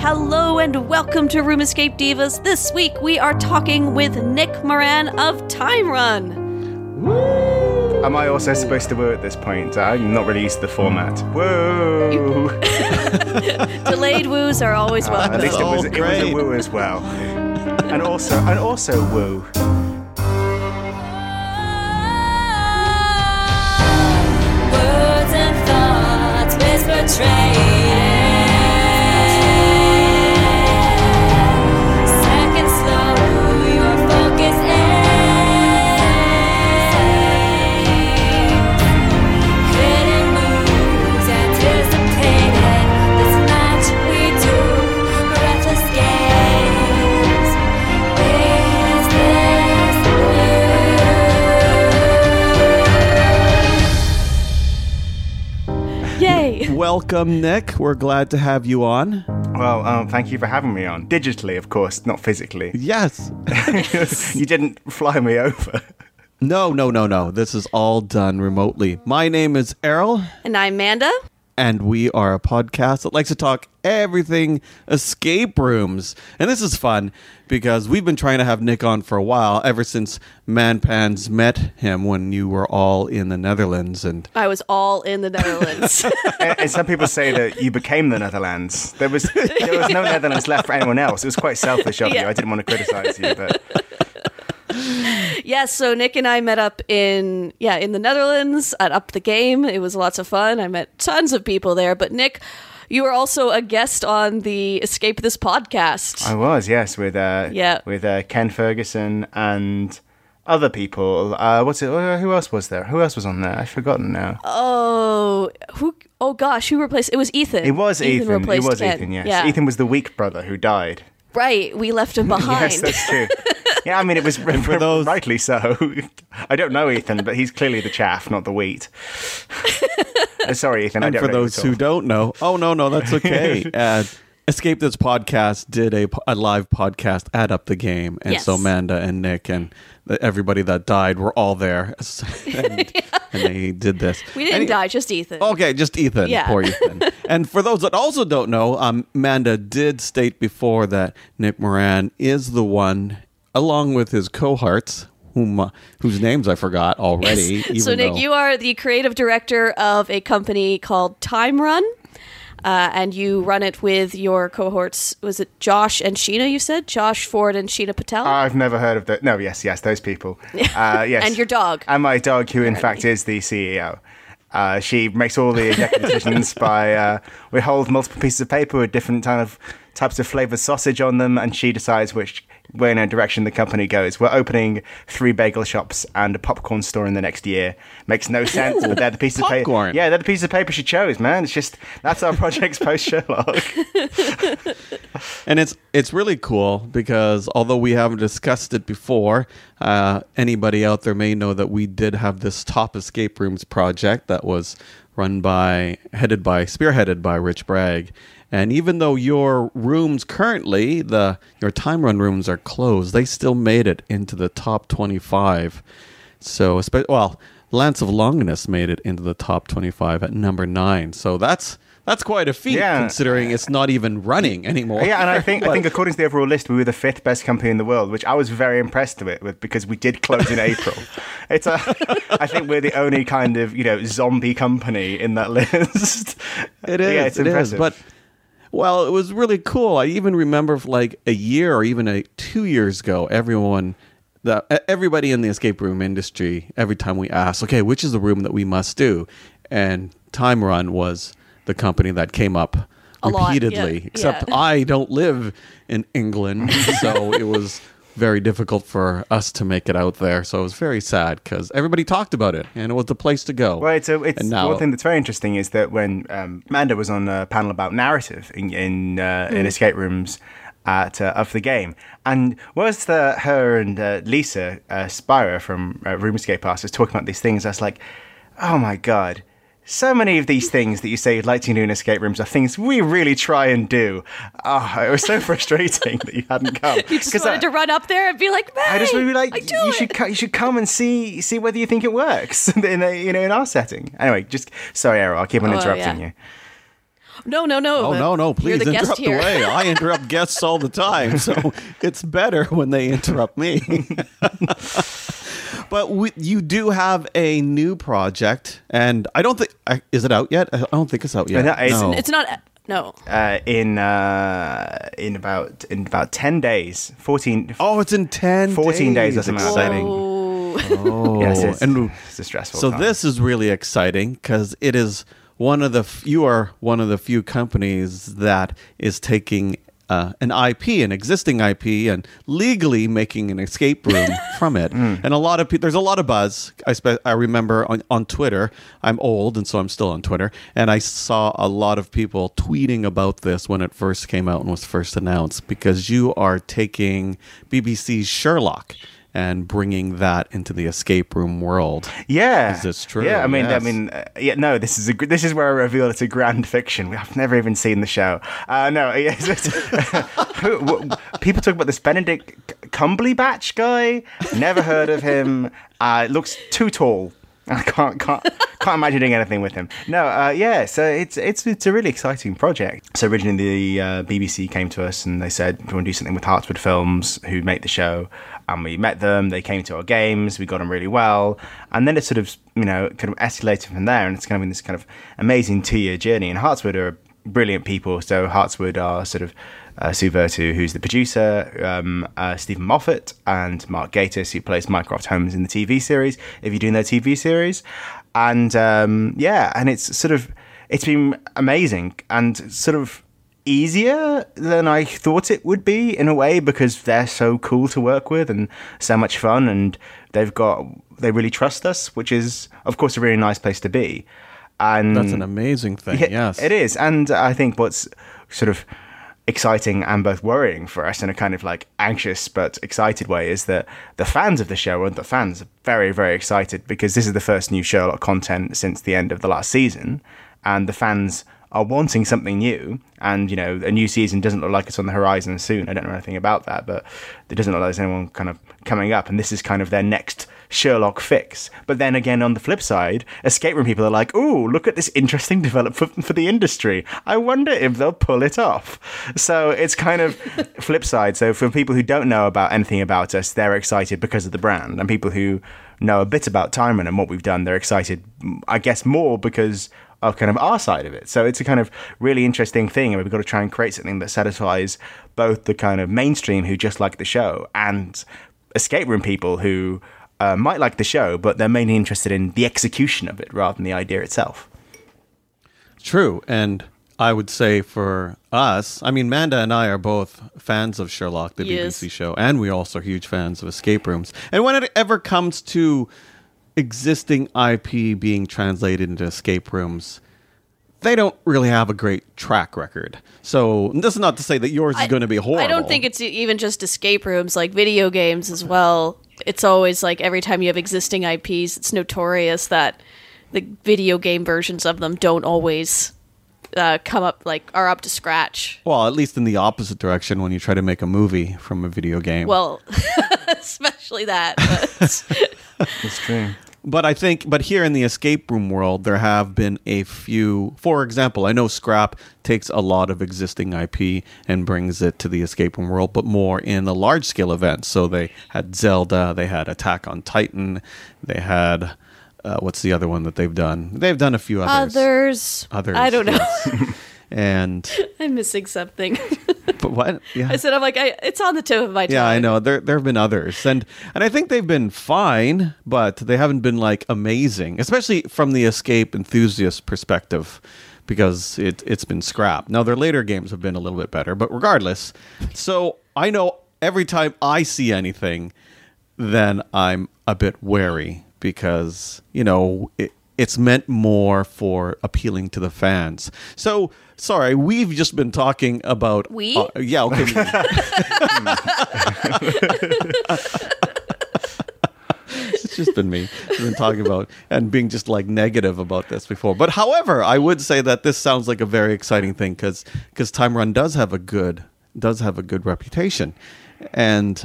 Hello and welcome to Room Escape Divas. This week we are talking with Nick Moran of Time Run. Woo! Am I also supposed to woo at this point? I'm not really used to the format. Woo! Delayed woos are always Uh, welcome. at least it was, it was a woo as well. And also, and also woo. Welcome, Nick. We're glad to have you on. Well, um, thank you for having me on. Digitally, of course, not physically. Yes. you didn't fly me over. No, no, no, no. This is all done remotely. My name is Errol, And I'm Manda. And we are a podcast that likes to talk everything escape rooms. And this is fun because we've been trying to have Nick on for a while, ever since Manpans met him when you were all in the Netherlands. And I was all in the Netherlands. and, and some people say that you became the Netherlands. There was there was no Netherlands left for anyone else. It was quite selfish of Yeah. you. I didn't want to criticize you, but yes, so Nick and I met up in yeah, in the Netherlands at Up the Game. It was lots of fun. I met tons of people there, but Nick you were also a guest on the Escape This podcast. I was yes with uh, Yeah. with uh, Ken Ferguson and other people. Uh, what's it? uh, Who else was there? Who else was on there? I've forgotten now. oh, who oh gosh, who replaced it was Ethan. It was Ethan. It replaced was Ken. Ethan. Yes. Yeah. Ethan was the weak brother who died. Right, we left him behind. Yes, that's true. Yeah, I mean it was for those- rightly so. I don't know Ethan, but he's clearly the chaff, not the wheat. Uh, Sorry, Ethan. I And don't for know those who don't know, oh no, no, that's okay. uh, Escape This Podcast did a, a live podcast at Up the Game, and so Yes. Amanda and Nick and everybody that died were all there, and, and they did this. we didn't Any- die, just Ethan. Okay, just Ethan. Yeah. Poor Ethan. and for those that also don't know, um, Amanda did state before that Nick Moran is the one, along with his cohorts, whom uh, whose names I forgot already. Even so Nick, though- you are the creative director of a company called Time Run. Uh, and you run it with your cohorts. Was it Josh and Sheena? You said Josh Ford and Sheena Patel, I've never heard of that. No, yes, yes, those people. Uh, yes, and your dog. and my dog, who in fact is the CEO. Uh, she makes all the executive decisions by uh, we hold multiple pieces of paper with different kind of types of flavored sausage on them, and she decides which way in a direction the company goes. We're opening three bagel shops and a popcorn store in the next year. Makes no sense, but they're the pieces of paper. popcorn. Yeah, they're the pieces of paper she chose, man. It's just that's our projects post Sherlock. And it's it's really cool because although we haven't discussed it before, uh, anybody out there may know that we did have this top escape rooms project that was run by headed by spearheaded by Rich Bragg. And even though your rooms currently the your time run rooms are closed, they still made it into the top twenty five. So well, Lance of Longinus made it into the top twenty five at number nine. So that's that's quite a feat Yeah. considering it's not even running anymore. Yeah, and I think I think according to the overall list, we were the fifth best company in the world, which I was very impressed with, with because we did close in April. It's a, I think we're the only kind of you know zombie company in that list. It is. Yeah, it's it is. impressive. But well, it was really cool. I even remember like a year or even a two years ago, everyone. The, e, everybody in the escape room industry, every time we asked, okay, which is the room that we must do? And Time Run was the company that came up A lot, repeatedly. yeah, Except yeah. I don't live in England, so it was very difficult for us to make it out there. So it was very sad because everybody talked about it, and it was the place to go. Well, it's, a, it's And now- one thing that's very interesting is that when um, Amanda was on a panel about narrative in in, uh, Mm. in escape rooms at uh, Up the Game, and was the her and uh, Lisa uh, Spira from uh, Room Escape Pass was talking about these things. I was like, oh my god. So many of these things that you say you'd like to do in escape rooms are things we really try and do. Oh, it was so frustrating that you hadn't come. You just wanted I- to run up there and be like, I just would be like, you it." should you should come and see see whether you think it works in a, you know in our setting. Anyway, just sorry, Errol, I'll keep on Oh, interrupting yeah. you. No, no, no. Oh no, no! Please the guest interrupt here. away. I interrupt guests all the time, so it's better when they interrupt me. but we, you do have a new project, and I don't think I- is it out yet. I don't think it's out yet. No, it's- No. It's not. No. Uh, in uh, in about in about ten days, fourteen. oh, it's in ten. 14 days, That's that's exciting. Whoa. Oh, Yes, it's, and it's a stressful. So time. this is really exciting because it is one of the f- you are one of the few companies that is taking uh, an IP, an existing IP, and legally making an escape room from it. And a lot of people, there's a lot of buzz. I spe- I remember on, on Twitter. I'm old, and so I'm still on Twitter, and I saw a lot of people tweeting about this when it first came out and was first announced because you are taking BBC's Sherlock. And bringing that into the escape room world. Yeah, Is this true? Yeah, I mean, Yes. I mean, uh, yeah, no. This is a this is where I reveal it's a grand fiction. I've never even seen the show. Uh, no, who- wh- people talk about this Benedict Cumberbatch guy. Never heard of him. Uh, looks too tall. I can't can't can't imagine doing anything with him. No, uh, yeah. So it's it's it's a really exciting project. So originally the uh, BBC came to us and they said, "Do you want to do something with Hartswood Films, who make the show?" And we met them. They came to our games. We got on really well, and then it sort of you know kind of escalated from there. And it's kind of been this kind of amazing two year journey. And Hartswood are brilliant people. So Hartswood are sort of uh, Sue Vertue, who's the producer, um, uh, Steven Moffat, and Mark Gatiss, who plays Mycroft Holmes in the TV series, if you're doing their TV series. And um, yeah, and it's sort of, it's been amazing and sort of easier than I thought it would be in a way because they're so cool to work with and so much fun and they've got, they really trust us, which is, of course, a really nice place to be. And That's an amazing thing. yeah, yes, it is. And I think what's sort of exciting and both worrying for us in a kind of like anxious but excited way is that the fans of the show and the fans are very, very excited because this is the first new Sherlock content since the end of the last season. And the fans are wanting something new. And, you know, a new season doesn't look like it's on the horizon soon. I don't know anything about that, but it doesn't look like there's anyone kind of coming up. And this is kind of their next Sherlock fix. But then again, on the flip side, escape room people are like, oh look at this interesting development for the industry. I wonder if they'll pull it off." So it's kind of flip side. So for people who don't know about anything about us, they're excited because of the brand, and people who know a bit about Time Run and what we've done, they're excited, I guess, more because of kind of our side of it. So it's a kind of really interesting thing, and we've got to try and create something that satisfies both the kind of mainstream who just like the show and escape room people who uh, might like the show, but they're mainly interested in the execution of it rather than the idea itself. true. And I would say for us, I mean, Manda and I are both fans of Sherlock, the Yes. BBC show, and we also are huge fans of escape rooms. And when it ever comes to existing IP being translated into escape rooms, they don't really have a great track record. So this is not to say that yours is going to be horrible. I don't think it's even just escape rooms, like video games as well. It's always like every time you have existing IPs, it's notorious that the video game versions of them don't always uh, come up like are up to scratch. Well, at least in the opposite direction when you try to make a movie from a video game. Well, especially that. But That's true. But I think, but here in the escape room world, there have been a few. For example, I know Scrap takes a lot of existing IP and brings it to the escape room world, but more in the large scale events. So they had Zelda, they had Attack on Titan, they had. Uh, what's the other one that they've done? They've done a few others. others, Others, I don't know. and I'm missing something. but what? Yeah. I said I'm like I, it's on the tip of my tongue. Yeah, I know. There there have been others, and and I think they've been fine, but they haven't been like amazing, especially from the escape enthusiast perspective, because it it's been scrapped. Now their later games have been a little bit better, but regardless, so I know every time I see anything, then I'm a bit wary because you know it, it's meant more for appealing to the fans. So sorry, we've just been talking about We? uh, yeah, okay. it's just been me. I've been talking about and being just like negative about this before. But however, I would say that this sounds like a very exciting thing because because Time Run does have a good does have a good reputation. And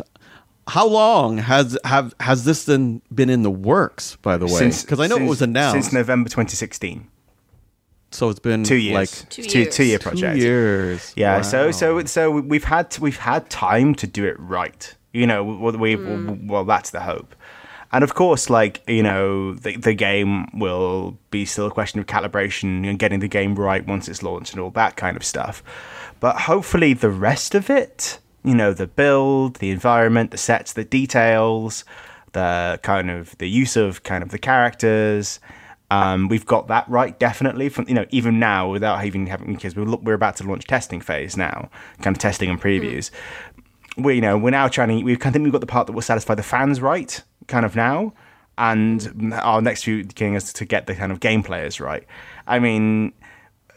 how long has have has this then been in the works? By the way, because I know it was announced since November 2016. So it's been two years, like Two two years. two year two project. years. Yeah, so Wow. so so we've had we've had time to do it right. You know, we, we hmm. well that's the hope. And of course, like you know, the the game will be still a question of calibration and getting the game right once it's launched and all that kind of stuff. But hopefully, the rest of it, you know, the build, the environment, the sets, the details, the kind of the use of kind of the characters, um, we've got that right, definitely. From you know, even now, without even having because we're we're about to launch testing phase now, kind of testing and previews. We you know we're now trying to we kind of think we've got the part that will satisfy the fans right, kind of now, and our next few thing is to get the kind of game players right. I mean,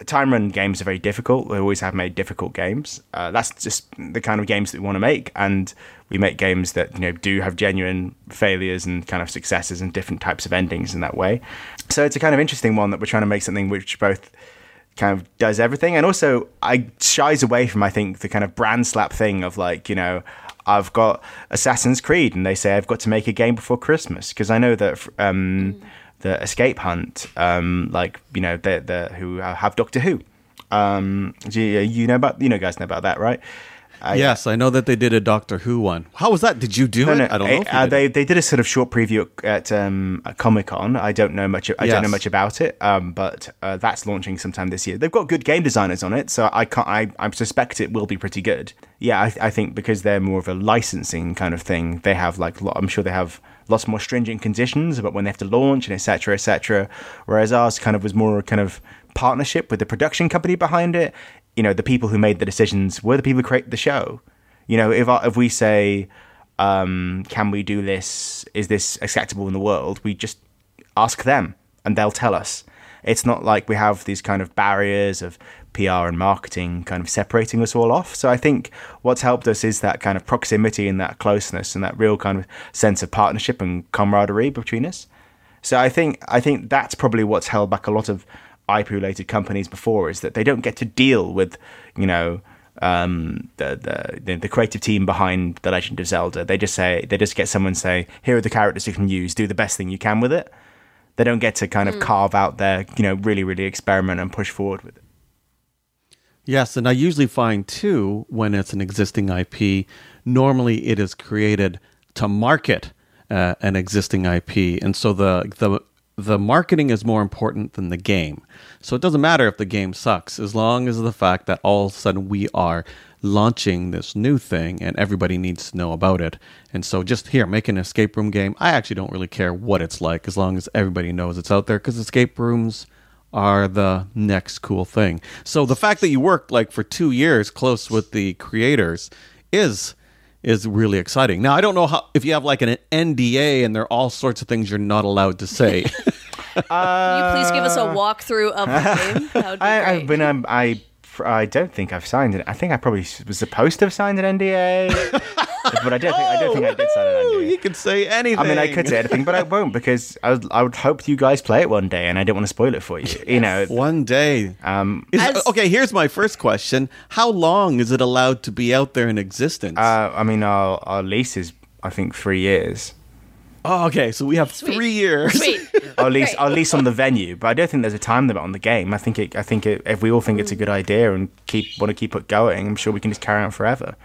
time run games are very difficult. We always have made difficult games. Uh, that's just the kind of games that we want to make, and we make games that you know do have genuine failures and kind of successes and different types of endings in that way. So it's a kind of interesting one that we're trying to make something which both kind of does everything, and also I shies away from I think the kind of brand slap thing of like you know. I've got Assassin's Creed, and they say I've got to make a game before Christmas because I know that um, the Escape Hunt, um, like you know, the the who have Doctor Who. Um, you, you know about you know guys know about that, right? Uh, yes, I know that they did a Doctor Who one. How was that? Did you do No, it? no, I don't know. You uh, did they it. they did a sort of short preview at, um, Comic Con. I don't know much. I don't know much about it, um, but uh, that's launching sometime this year. They've got good game designers on it, so I can't. I, I suspect it will be pretty good. Yeah, I, I think because they're more of a licensing kind of thing, they have like I'm sure they have lots more stringent conditions about when they have to launch and etc. etc. Whereas ours kind of was more kind of partnership with the production company behind it. You know, the people who made the decisions were the people who created the show. You know, if if we say, um, "Can we do this? Is this acceptable in the world?" We just ask them, and they'll tell us. It's not like we have these kind of barriers of PR and marketing kind of separating us all off. So I think what's helped us is that kind of proximity and that closeness and that real kind of sense of partnership and camaraderie between us. So I think I think that's probably what's held back a lot of IP related companies before is that they don't get to deal with you know um, the, the the the creative team behind the Legend of Zelda. They just say they just get someone say here are the characters you can use. Do the best thing you can with it. They don't get to kind of carve out their you know really really experiment and push forward with it. Yes, and I usually find too when it's an existing IP, normally it is created to market uh, an existing IP, and so the the the marketing is more important than the game. So it doesn't matter if the game sucks, as long as the fact that all of a sudden we are launching this new thing and everybody needs to know about it. And so just here, make an escape room game. I actually don't really care what it's like as long as everybody knows it's out there because escape rooms are the next cool thing. So the fact that you worked like for 2 years close with the creators is is really exciting. Now I don't know how if you have like an NDA and there are all sorts of things you're not allowed to say. Can you please give us a walkthrough of the game? That would be I, great. I've been um, I I don't think I've signed it. I think I probably was supposed to have signed an NDA, but I don't think I don't think I did sign an Oh, NDA. you can say anything. I mean, I could say anything, but I won't because I would, I would hope you guys play it one day, and I don't want to spoil it for you. You know, one day. um, Is- As- okay, here's my first question. How long is it allowed to be out there in existence? uh, I mean, our our lease is I think three years. oh, okay, so we have Sweet. three years. Sweet. Our lease, Great. our on the venue, but I don't think there's a time limit on the game. I think it, I think it, if we all think it's a good idea and keep want to keep it going, I'm sure we can just carry on forever.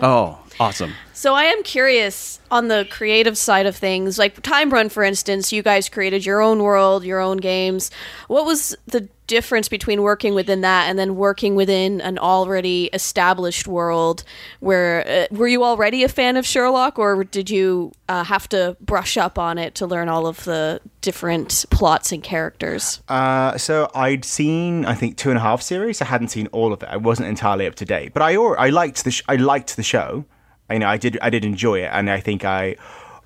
Oh, awesome. So I am curious on the creative side of things. Like Time Run, for instance, you guys created your own world, your own games. What was the difference between working within that and then working within an already established world? Where uh, were you already a fan of Sherlock, or did you uh, have to brush up on it to learn all of the different plots and characters? Uh, so I'd seen I think two and a half series. I hadn't seen all of it. I wasn't entirely up to date, but I al- I liked the sh- I liked the show. You know, I did I did enjoy it, and I think I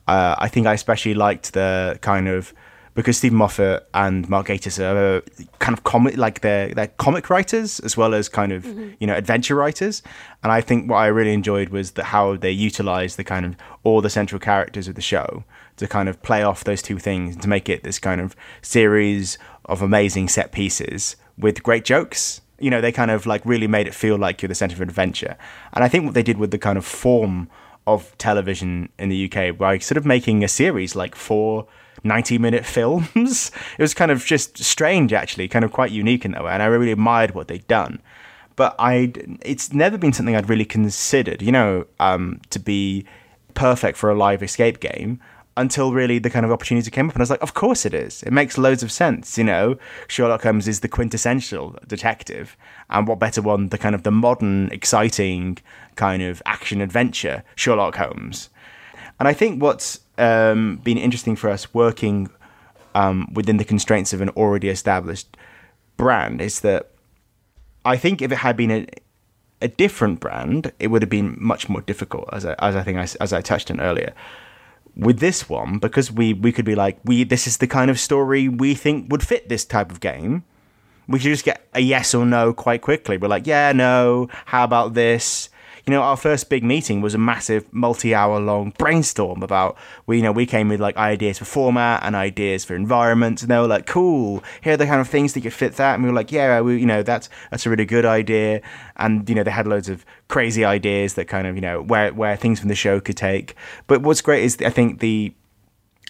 uh, I think I especially liked the kind of because Steven Moffat and Mark Gatiss are kind of comic like they're they're comic writers as well as kind of you know adventure writers, and I think what I really enjoyed was that how they utilized the kind of all the central characters of the show to kind of play off those two things to make it this kind of series of amazing set pieces with great jokes. You know, they kind of like really made it feel like you're the center of adventure. And I think what they did with the kind of form of television in the UK by sort of making a series like four 90 minute films. It was kind of just strange, actually, kind of quite unique in that way. And I really admired what they'd done. But I, it's never been something I'd really considered, you know, um, to be perfect for a live escape game until really the kind of opportunity came up. And I was like, of course it is. It makes loads of sense. You know, Sherlock Holmes is the quintessential detective. And what better one, the kind of the modern, exciting kind of action adventure Sherlock Holmes. And I think what's um, been interesting for us working um, within the constraints of an already established brand is that I think if it had been a, a different brand, it would have been much more difficult, as I, as I think I, as I touched on earlier. With this one, because we we could be like, we this is the kind of story we think would fit this type of game. We could just get a yes or no quite quickly. We're like, yeah, no. How about this? You know, our first big meeting was a massive multi-hour long brainstorm about we, you know, we came with like ideas for format and ideas for environments, and they were like, cool. Here are the kind of things that could fit that, and we were like, yeah, we, you know, that's that's a really good idea. And you know, they had loads of crazy ideas that kind of, you know, where where things from the show could take. But what's great is I think the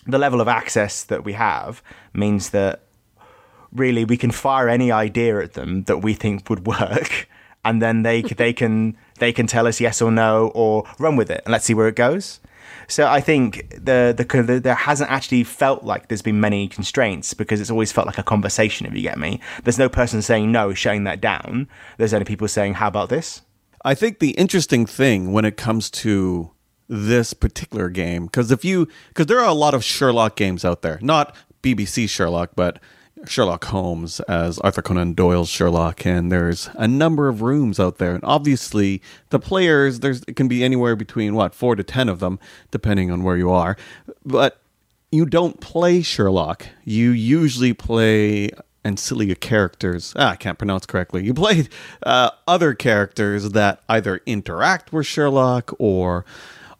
the level of access that we have means that really we can fire any idea at them that we think would work and then they they can they can tell us yes or no or run with it and let's see where it goes. So i think the the, the there hasn't actually felt like there's been many constraints because it's always felt like a conversation if you get me. There's no person saying no shutting that down. There's only people saying how about this? I think the interesting thing when it comes to this particular game, because if you, because there are a lot of Sherlock games out there, not BBC Sherlock, but Sherlock Holmes as Arthur Conan Doyle's Sherlock, and there's a number of rooms out there, and obviously the players, there's it can be anywhere between what four to ten of them, depending on where you are, but you don't play Sherlock. You usually play ancillary characters. Ah, I can't pronounce correctly. You play uh, other characters that either interact with Sherlock or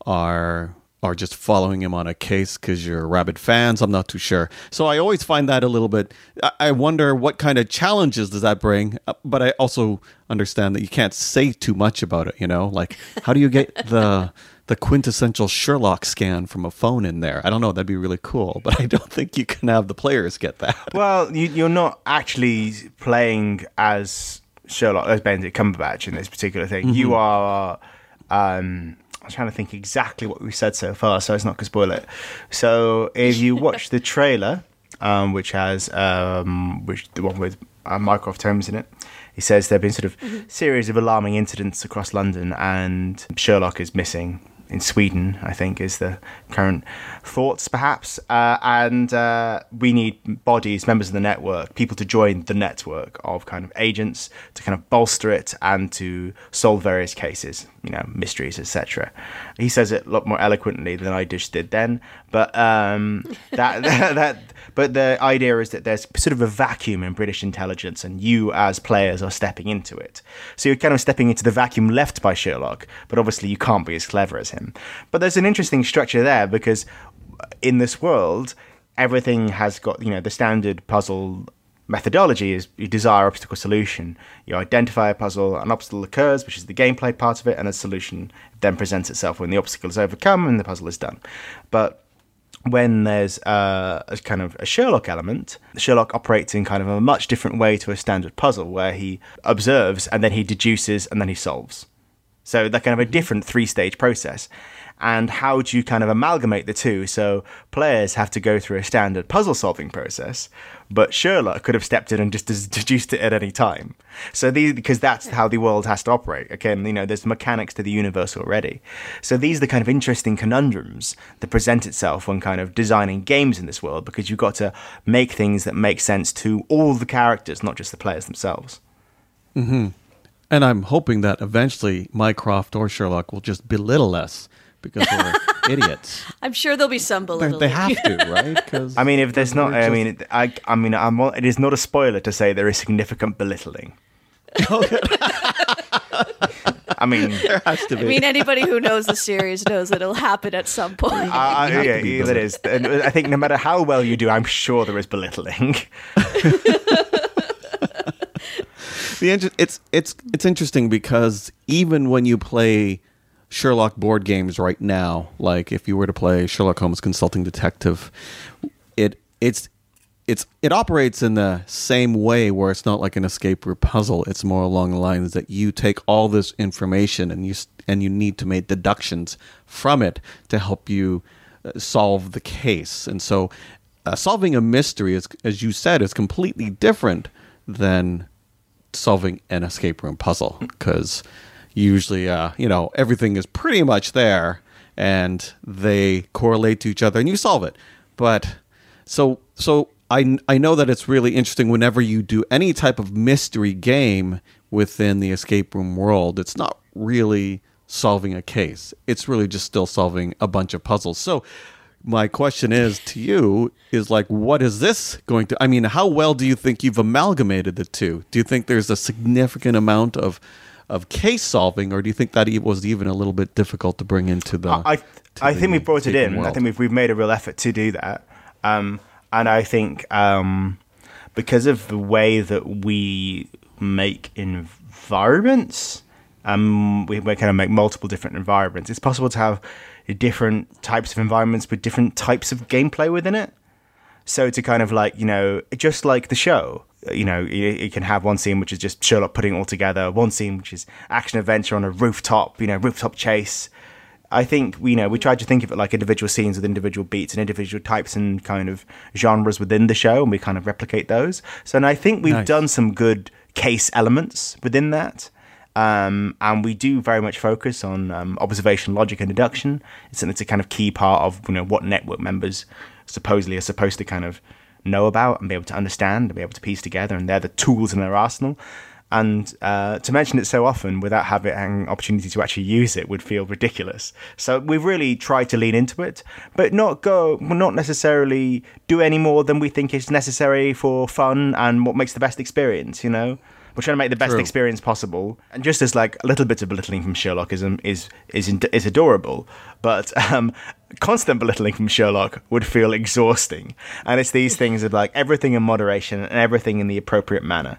are are just following him on a case because you're rabid fans. I'm not too sure. So I always find that a little bit. I- wonder what kind of challenges does that bring. Uh, But I also understand that you can't say too much about it. You know, like how do you get the the quintessential Sherlock scan from a phone in there? I don't know. That'd be really cool, but I don't think you can have the players get that. Well, you, you're not actually playing as Sherlock, as Benedict Cumberbatch in this particular thing. You are. Um, I'm trying to think exactly what we've said so far, so it's not going to spoil it. So, if you watch the trailer, um, which has um, which the one with uh, Mycroft Holmes in it, he says there have been sort of series of alarming incidents across London, and Sherlock is missing in Sweden, I think, is the current thoughts, perhaps. Uh, and uh, we need bodies, members of the network, people to join the network of kind of agents to kind of bolster it and to solve various cases, you know, mysteries, etc. He says it a lot more eloquently than I just did then, but um, that, that but the idea is that there's sort of a vacuum in British intelligence, and you as players are stepping into it. So you're kind of stepping into the vacuum left by Sherlock, but obviously you can't be as clever as him. But there's an interesting structure there because in this world, everything has got you know the standard puzzle methodology is you desire obstacle solution. You identify a puzzle, an obstacle occurs, which is the gameplay part of it, and a solution then presents itself when the obstacle is overcome and the puzzle is done. But when there's uh, a kind of a Sherlock element, Sherlock operates in kind of a much different way to a standard puzzle where he observes and then he deduces and then he solves. So they're kind of a different three stage process. And how do you kind of amalgamate the two? So players have to go through a standard puzzle solving process, but Sherlock could have stepped in and just deduced it at any time. So these, because that's how the world has to operate. Again, you know, there's mechanics to the universe already. So these are the kind of interesting conundrums that present itself when kind of designing games in this world, because you've got to make things that make sense to all the characters, not just the players themselves. Mm-hmm. And I'm hoping that eventually Mycroft or Sherlock will just belittle us because we're idiots. I'm sure there'll be some They, belittling. they have to, right? Because I mean, if there's not, I mean, I, I mean, I'm, it is not a spoiler to say there is significant belittling. I mean, there has to be. I mean, anybody who knows the series knows that it'll happen at some uh, point. I, I, yeah, to yeah, there is. And I think no matter how well you do, I'm sure there is belittling. the inter- it's it's it's interesting because even when you play Sherlock board games right now, like if you were to play Sherlock Holmes Consulting Detective, it it's it's it operates in the same way where it's not like an escape room puzzle. It's more along the lines that you take all this information and you and you need to make deductions from it to help you uh, solve the case. And so, uh, solving a mystery is, as you said, is completely different than solving an escape room puzzle because usually uh, you know everything is pretty much there and they correlate to each other and you solve it. But so so I, I know that it's really interesting whenever you do any type of mystery game within the escape room world it's not really solving a case. It's really just still solving a bunch of puzzles. So my question is to you is like what is this going to i mean how well do you think you've amalgamated the two? Do you think there's a significant amount of of case solving or do you think that it was even a little bit difficult to bring into the I I think the we brought it in. room I think we've we've made a real effort to do that, um, and I think um, because of the way that we make environments, um, we, we kind of make multiple different environments. It's possible to have different types of environments with different types of gameplay within it. So to kind of like you know, just like the show, you know, you, can have one scene which is just Sherlock putting it all together, one scene which is action adventure on a rooftop, you know, rooftop chase. I think you know we tried to think of it like individual scenes with individual beats and individual types and kind of genres within the show, and we kind of replicate those. So, and I think we've Nice. done some good case elements within that. Um, and we do very much focus on um, observation, logic, and deduction. It's, it's a kind of key part of you know what network members supposedly are supposed to kind of know about and be able to understand and be able to piece together. And they're the tools in their arsenal. And uh, to mention it so often without having an opportunity to actually use it would feel ridiculous. So we've really tried to lean into it, but not go, not necessarily do any more than we think is necessary for fun and what makes the best experience. You know, we're trying to make the best True. experience possible. And just as like a little bit of belittling from Sherlockism is um, is is is adorable, but um, constant belittling from Sherlock would feel exhausting. And it's these things of like everything in moderation and everything in the appropriate manner.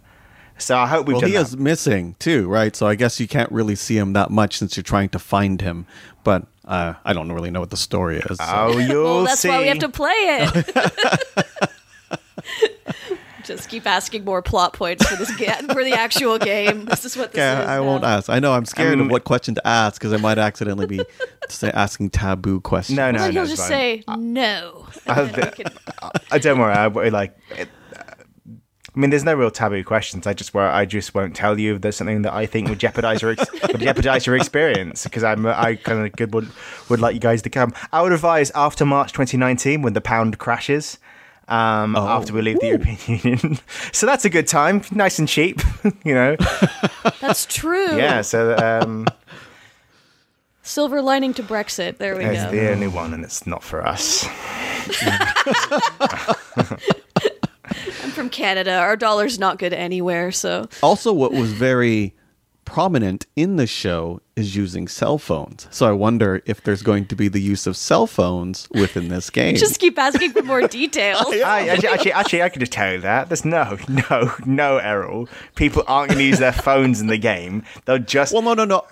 So I hope we've well, done he that. is missing too, right? So I guess you can't really see him that much since you're trying to find him. But uh, I don't really know what the story is. so- Oh, you'll well, that's see. why we have to play it. Just keep asking more plot points for this ga- for the actual game. This is what this Yeah, is. I won't ask. I know I'm scared mean, of what question to ask because I might accidentally be say, asking taboo questions. No, no, Well, no. he'll it's just fine. say no. I'll And do- we can- I don't worry. I I like. It, I mean, there's no real taboo questions. I just where I just won't tell you if there's something that I think would jeopardize your ex- would jeopardize your experience because I'm I kind of good would would like you guys to come. I would advise after March 2019 when the pound crashes. Um, after we leave the European Union, so that's a good time, nice and cheap, you know. That's true. Yeah, so um, Silver lining to Brexit. There we it's go. the only one, and it's not for us. I'm from Canada. Our dollar's not good anywhere, so Also, what was very prominent in the show is using cell phones. So I wonder if there's going to be the use of cell phones within this game. just keep asking for more details. I, actually, actually, actually, I could just tell you that. There's no, no, no, Errol. People aren't going to use their phones in the game. They'll just. Well, no, no, no.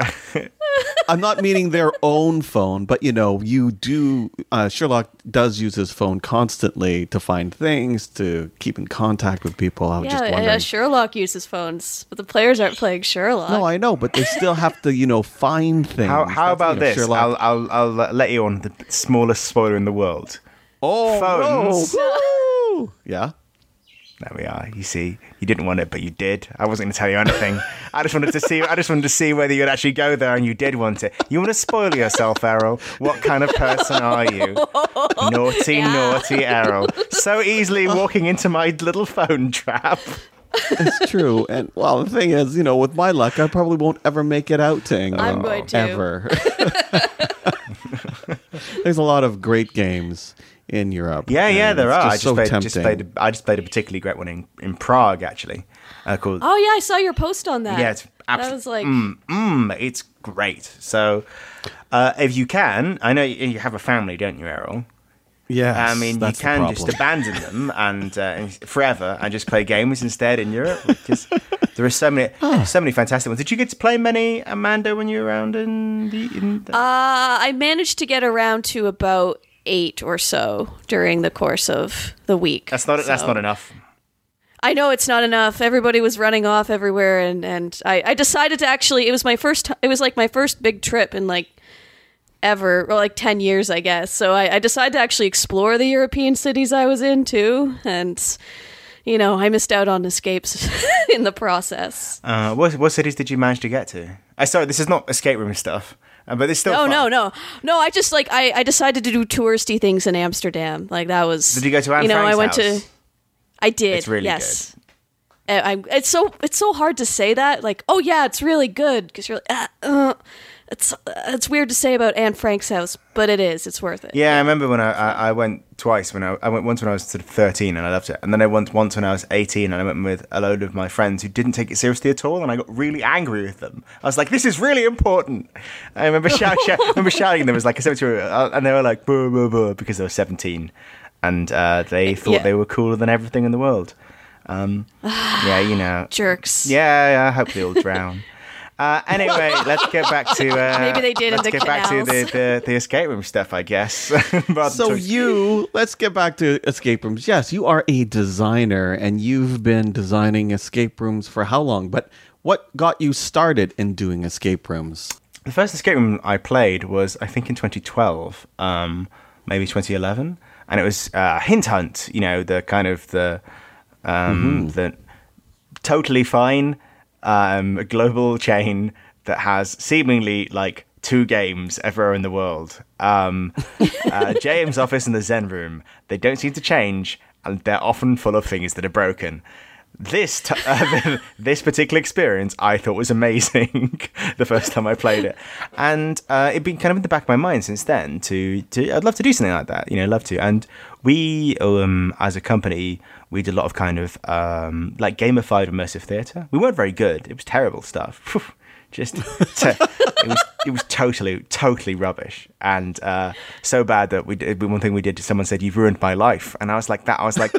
I'm not meaning their own phone, but you know, you do. Uh, Sherlock does use his phone constantly to find things, to keep in contact with people. I was just yeah, wondering. yeah, Sherlock uses phones, but the players aren't playing Sherlock. No, I know, but they still have to, you know, find things. how, how about you know, this? Sherlock- I'll, I'll, I'll let you on the smallest spoiler in the world. oh, phones. no. Yeah. There we are. You see, you didn't want it, but you did. I wasn't going to tell you anything. I just wanted to see. I just wanted to see whether you'd actually go there, and you did want it. You want to spoil yourself, Errol? What kind of person are you? Naughty, naughty Errol. So easily walking into my little phone trap. It's true. And well, the thing is, you know, with my luck, I probably won't ever make it out to England. I'm going to. Ever. There's a lot of great games in Europe. Yeah, yeah, there it's are. I Just just, so played, tempting. just played. A, I just played a particularly great one in, in Prague, actually. Uh, called Oh yeah, I saw your post on that. Yeah, it's that abs- was like mm, mm, it's great. So, uh, if you can, I know you you have a family, don't you, Errol? Yes, I mean, you can just abandon them and, uh, and forever and just play games instead in Europe. Because there are so many, so many fantastic ones. Did you get to play many, Amanda, when you were around in the? In the Uh, I managed to get around to about eight or so during the course of the week. That's not that's not enough. I know it's not enough. Everybody was running off everywhere, and and I, I decided to actually. It was my first. It was like my first big trip in like ever, or like ten years, I guess. So I, I decided to actually explore the European cities I was in too, and you know I missed out on escapes in the process. Uh, what what cities did you manage to get to? I sorry, this is not escape room stuff, uh, but it's still. No, fun. no, no, no. I just like I, I decided to do touristy things in Amsterdam. Like that was. Did you go to Anne You know, I went house? to. I did. It's really yes. Uh, I'm. It's so. It's so hard to say that. Like, oh yeah, it's really good because you're. Like, uh, uh, it's. Uh, it's weird to say about Anne Frank's house, but it is. It's worth it. Yeah, I remember when I, I, I went twice. When I, I went once when I was sort of thirteen and I loved it, and then I went once when I was eighteen and I went with a load of my friends who didn't take it seriously at all, and I got really angry with them. I was like, "This is really important." I remember, shout, shout, I remember shouting them as like a seventeen, and they were like, "Boo, boo, boo," because they were seventeen, and uh, they thought Yeah. they were cooler than everything in the world. Um, yeah, you know. Jerks. Yeah, yeah. I hope they all drown. Uh, anyway, let's get back to uh, Maybe they did in Let's the get back to the, the, the escape room stuff, I guess. So you, let's get back to escape rooms. Yes, you are a designer and you've been designing escape rooms for how long? But what got you started in doing escape rooms? the first escape room I played was, I think, in 2012, um, maybe 2011, and it was uh, Hint Hunt. You know, the kind of the um, the totally fine um, a global chain that has seemingly like two games everywhere in the world. Um, uh, James Office and the Zen Room. They don't seem to change, and they're often full of things that are broken. This t- uh, this particular experience I thought was amazing the first time I played it, and uh, it'd been kind of in the back of my mind since then. To, to I'd love to do something like that, you know, love to. And we, um, as a company, we did a lot of kind of um, like gamified immersive theatre. We weren't very good; it was terrible stuff. Just it was it was totally totally rubbish and uh, so bad that we did one thing we did. Someone said you've ruined my life, and I was like that. I was like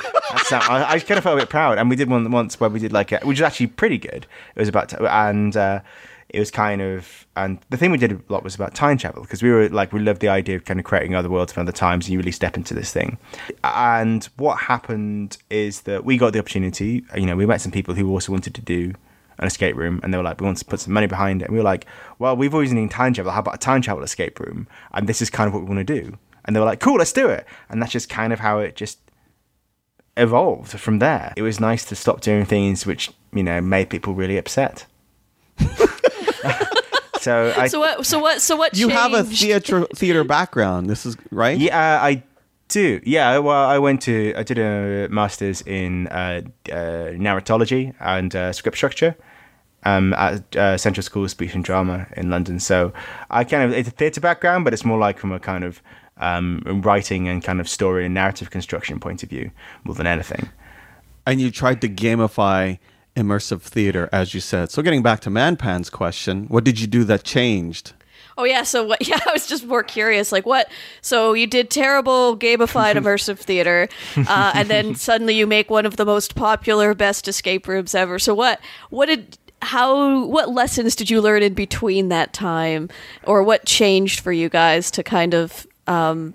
I, I kind of felt a bit proud. And we did one once where we did like a, which was actually pretty good. It was about to, and. Uh, it was kind of and the thing we did a lot was about time travel because we were like we loved the idea of kind of creating other worlds and other times and you really step into this thing. And what happened is that we got the opportunity you know we met some people who also wanted to do an escape room and they were like we want to put some money behind it. And we were like well we've always needed time travel. How about a time travel escape room? And this is kind of what we want to do. And they were like cool let's do it. And that's just kind of how it just evolved from there. It was nice to stop doing things which you know made people really upset so i So what? So what? So what? You have a theater theater background. This is right. Yeah, I do. Yeah, well, I went to I did a master's in uh, uh, narratology and uh, script structure um, at uh, Central School of Speech and Drama in London. So I kind of it's a theatre background, but it's more like from a kind of um, writing and kind of story and narrative construction point of view more than anything. and you tried to gamify immersive theater, as you said. So, getting back to Manpan's question, what did you do that changed? Oh yeah. So what? Yeah, I was just more curious. Like what? So you did terrible gamified immersive theater, uh, and then suddenly you make one of the most popular, best escape rooms ever. So what? What did? How? What lessons did you learn in between that time, or what changed for you guys to kind of, um,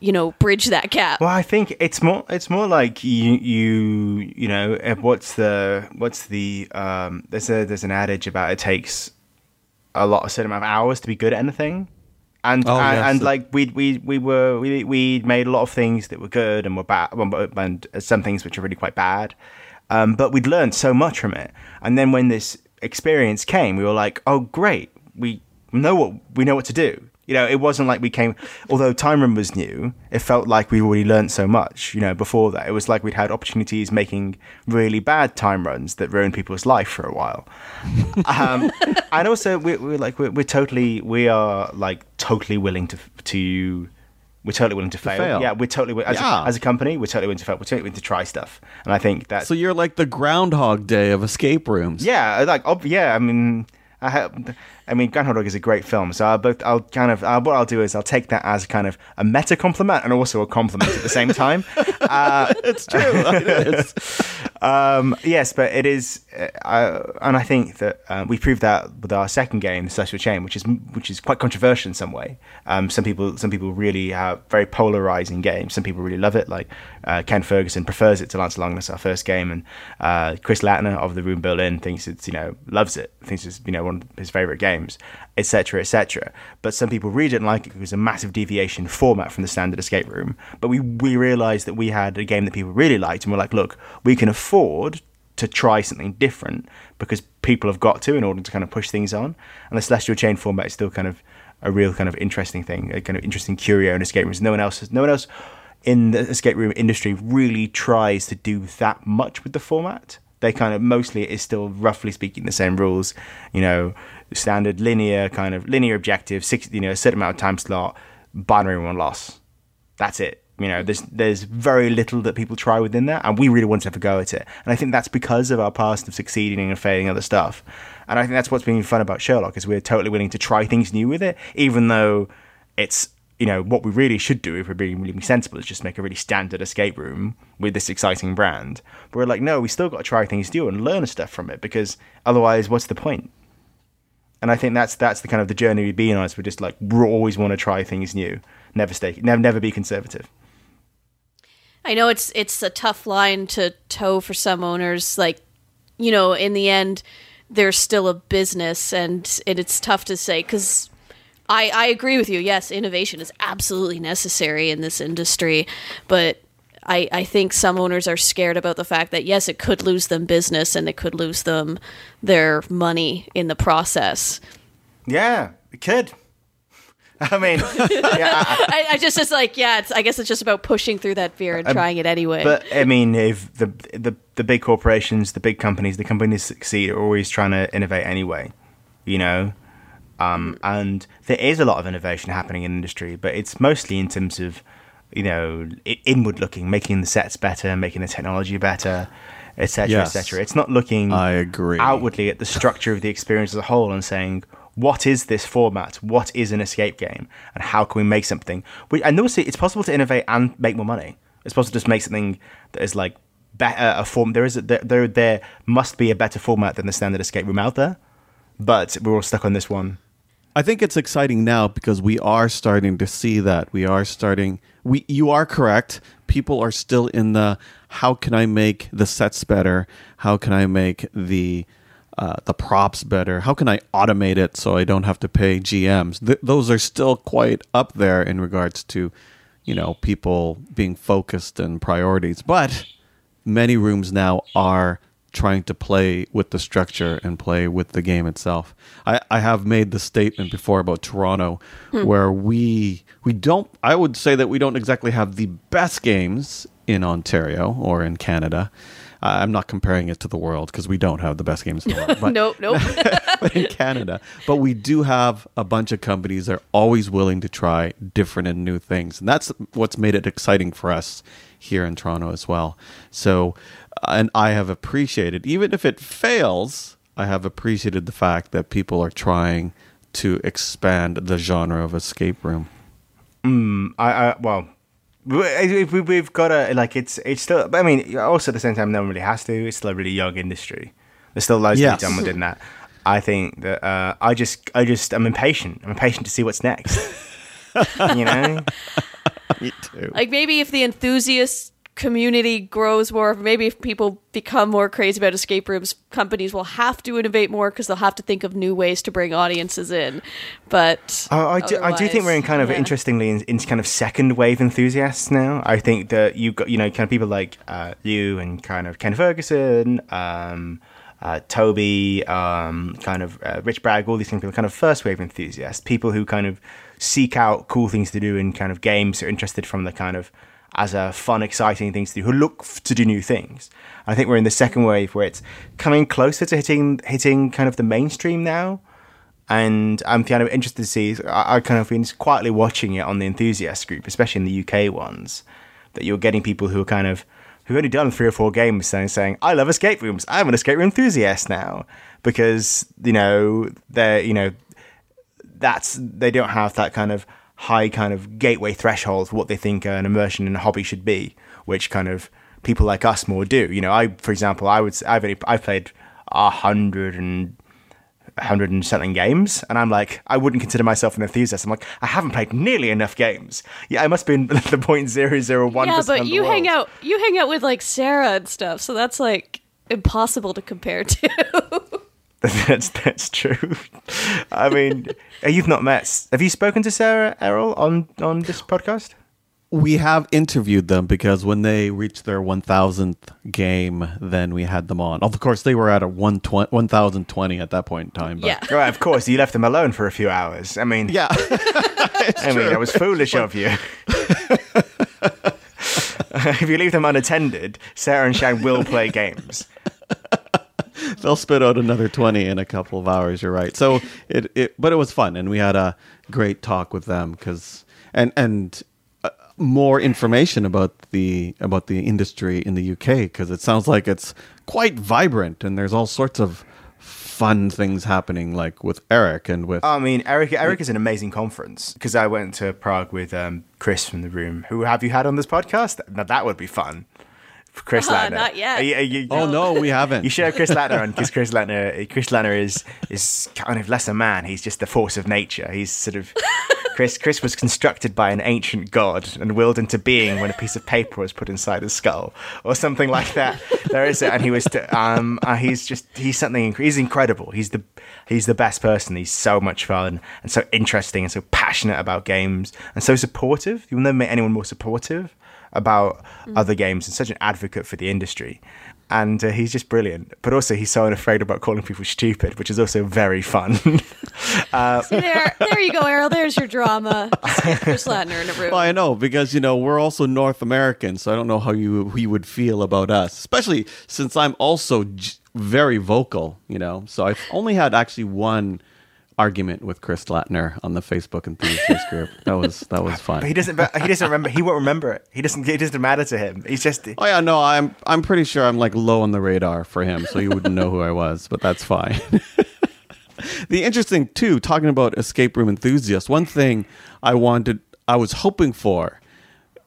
you know, bridge that gap? Well, I think it's more it's more like you you you know uh, what's the what's the um there's a there's an adage about it takes a lot a certain amount of hours to be good at anything. And Oh, and, yes. and like we we we were we we made a lot of things that were good and were bad and some things which are really quite bad. Um, but we'd learned so much from it. And then when this experience came, we were like, "Oh, great! We know what we know what to do." You know, it wasn't like we came. Although Time Run was new, it felt like we already learned so much. You know, before that, it was like we'd had opportunities making really bad time runs that ruined people's life for a while. um, and also, we, we're like we're, we're totally we are like totally willing to to. We're totally willing to fail. fail. Yeah, we're totally as, Yeah. a, as a company. We're totally willing to fail. We're totally willing to try stuff, and I think that So, you're like the Groundhog Day of escape rooms. yeah, like ob- yeah. I mean, I have, I mean, Groundhog Dog is a great film. So I'll both, I'll kind of, uh, what I'll do is I'll take that as kind of a meta compliment and also a compliment at the same time. Uh, it's true. It is. Um, yes, but it is, uh, and I think that uh, we proved that with our second game, the Celestial Chain, which is which is quite controversial in some way. Um, some people some people really have very polarizing games. Some people really love it, like uh, Ken Ferguson prefers it to Lance Longinus, our first game, and uh, Chris Latner of the Room Berlin thinks it's you know loves it, thinks it's you know one of his favorite games, etc. etc. But some people really didn't like it because it was a massive deviation format from the standard escape room. But we we realized that we had a game that people really liked, and we're like, look, we can afford to try something different because people have got to in order to kind of push things on. And the Celestial Chain format is still kind of a real kind of interesting thing, a kind of interesting curio in escape rooms. No one else, no one else in the escape room industry really tries to do that much with the format. They kind of mostly it is still roughly speaking the same rules, you know, standard linear kind of linear objective, six, you know, a certain amount of time slot, binary one loss. That's it. You know, there's there's very little that people try within that, and we really want to have a go at it. And I think that's because of our past of succeeding and failing other stuff. And I think that's what's been fun about Sherlock is we're totally willing to try things new with it, even though it's you know what we really should do if we're being really sensible is just make a really standard escape room with this exciting brand. But we're like, no, we still got to try things new and learn stuff from it because otherwise, what's the point? And I think that's that's the kind of the journey we've been on. Is we're just like we always want to try things new, never stay, never never be conservative. I know it's it's a tough line to toe for some owners. Like, you know, in the end, there's still a business, and, and it's tough to say because I I agree with you. Yes, innovation is absolutely necessary in this industry, but. I, I think some owners are scared about the fact that yes, it could lose them business and it could lose them their money in the process. Yeah, it could. I mean, yeah, I- I, I just it's like yeah, it's, I guess it's just about pushing through that fear and trying it anyway. But I mean, if the the the big corporations, the big companies, the companies that succeed are always trying to innovate anyway, you know. Um, and there is a lot of innovation happening in the industry, but it's mostly in terms of, you know, inward looking, making the sets better, making the technology better, etc., Yes. etc. It's not looking I agree. outwardly at the structure of the experience as a whole and saying, what is this format? What is an escape game? And how can we make something? We, and also, it's possible to innovate and make more money. It's possible to just make something that is like better a form. There is a, there, there there must be a better format than the standard escape room out there, but we're all stuck on this one. I think it's exciting now because we are starting to see that. We are starting we you are correct. People are still in the how can I make the sets better? How can I make the uh, the props better? How can I automate it so I don't have to pay GMs? Th- those are still quite up there in regards to, you know, people being focused and priorities. But many rooms now are trying to play with the structure and play with the game itself. I, I have made the statement before about Toronto where we we don't I would say that we don't exactly have the best games in Ontario or in Canada. Uh, I'm not comparing it to the world because we don't have the best games in the world. But, nope, nope. but in Canada. But we do have a bunch of companies that are always willing to try different and new things. And that's what's made it exciting for us here in Toronto as well. So, and I have appreciated, even if it fails, I have appreciated the fact that people are trying to expand the genre of escape room. I, I well, we, we, we've got to like it's it's still. But I mean, also at the same time, no one really has to. It's still a really young industry. There's still loads Yes. to be done within that. I think that uh, I just I just I'm impatient. I'm impatient to see what's next. you know, Me too. like maybe if the enthusiast community grows more, maybe if people become more crazy about escape rooms, companies will have to innovate more because they'll have to think of new ways to bring audiences in. But I, I do I do think we're in kind of yeah. interestingly in, in kind of second wave enthusiasts now. I think that you got you know kind of people like uh, you and kind of Ken Ferguson. Um, uh, Toby, um, kind of uh, Rich Bragg, all these things, people kind of first wave enthusiasts, people who kind of seek out cool things to do in kind of games, are interested from the kind of as a fun, exciting thing to do, who look to do new things. I think we're in the second wave where it's coming closer to hitting hitting kind of the mainstream now and I'm kind of interested to see. I, I kind of been quietly watching it on the enthusiast group, especially in the UK ones, that you're getting people who are kind of who've only done three or four games saying, saying I love escape rooms. I'm an escape room enthusiast now because you know they're you know that's they don't have that kind of high kind of gateway threshold for what they think an immersion in a hobby should be, which kind of people like us more do. You know, I, for example, I would, I've only, I've played a hundred and a hundred and something games, and I'm like, I wouldn't consider myself an enthusiast. I'm like, I haven't played nearly enough games. Yeah, I must be in the point zero zero one. yeah, but you hang out you hang out with like Sarah and stuff, so that's like impossible to compare to. that's that's true. I mean, you've not met. Have you spoken to Sarah Errol on on this podcast? We have interviewed them because when they reached their 1000th game, then we had them on. Of course, they were at a 120 1020 at that point in time. But yeah. Right, of course. You left them alone for a few hours. I mean, Yeah. I mean, that was foolish of you. if you leave them unattended, Sarah and Shang will play games. They'll spit out another 20 in a couple of hours, you're right. So it, it but it was fun and we had a great talk with them cuz and and uh, more information about the about the industry in the UK cuz it sounds like it's quite vibrant and there's all sorts of fun things happening like with Eric and with I mean, Eric. Eric is an amazing conference because I went to Prague with um, Chris from the room. Who have you had on this podcast? Now that would be fun. Chris Uh, Latner. not yet. Are you- are you- Oh no, we haven't. You should have Chris Latner on because Chris Latner, Chris Latner is is kind of less a man. He's just the force of nature. He's sort of Chris. Chris was constructed by an ancient god and willed into being when a piece of paper was put inside his skull or something like that. There is it, and he was. um, uh, he's just he's something. He's incredible. He's the he's the best person. He's so much fun and so interesting and so passionate about games and so supportive. You'll never meet anyone more supportive about other games and such an advocate for the industry. And uh, he's just brilliant. But also, he's so unafraid about calling people stupid, which is also very fun. there, there you go, Errol. There's your drama. Chris Latner in a room. Well, I know because you know we're also North American, so I don't know how you you would feel about us, especially since I'm also j- very vocal. You know, so I've only had actually one argument with Chris Latner on the Facebook enthusiast group. That was that was but he doesn't. but He doesn't remember. He won't remember it. He doesn't. It doesn't matter to him. He's just. Oh yeah, no, I'm I'm pretty sure I'm like low on the radar for him, so he wouldn't know who I was, but that's fine. the interesting too, talking about escape room enthusiasts. One thing I wanted, I was hoping for,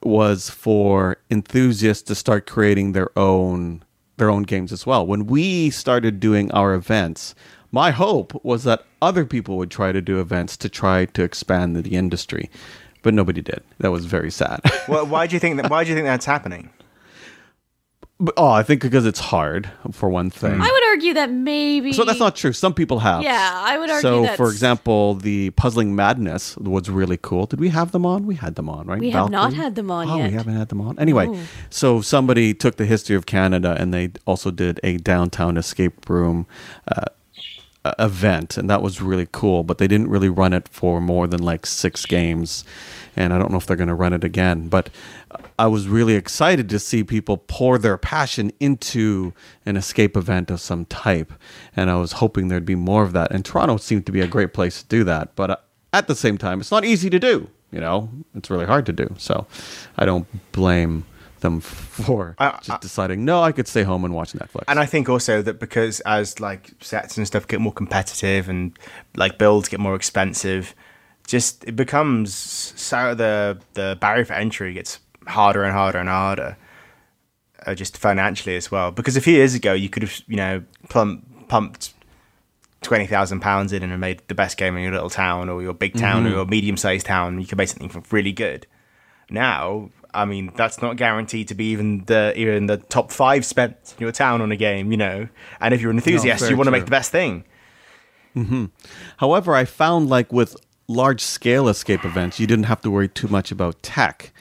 was for enthusiasts to start creating their own their own games as well. When we started doing our events, my hope was that other people would try to do events to try to expand the industry, but nobody did. That was very sad. Well, why do you think that? Why do you think that's happening? But, oh, I think because it's hard for one thing. I would argue that maybe. So that's not true. Some people have. Yeah, I would argue that. So, that's- for example, the Puzzling Madness was really cool. Did we have them on? We had them on, right? We have not had them on oh, yet. we haven't had them on. Anyway, No. so somebody took the history of Canada and they also did a downtown escape room uh, event, and that was really cool. But they didn't really run it for more than like six games, and I don't know if they're going to run it again. But I was really excited to see people pour their passion into an escape event of some type, and I was hoping there'd be more of that. And Toronto seemed to be a great place to do that, but uh, at the same time, it's not easy to do. You know, it's really hard to do. So I don't blame them for I- just I- deciding no, I could stay home and watch Netflix. And I think also that because as like sets and stuff get more competitive and like builds get more expensive, just it becomes so the the barrier for entry gets harder and harder and harder, uh, just financially as well. Because a few years ago you could have you know plump, pumped twenty thousand pounds in and made the best game in your little town or your big town or your medium sized town. You could make something really good. Now, I mean, that's not guaranteed to be even the even the top five spent in your town on a game, you know. And if you're an enthusiast, very you want to make the best thing. However, I found like with large scale escape events, you didn't have to worry too much about tech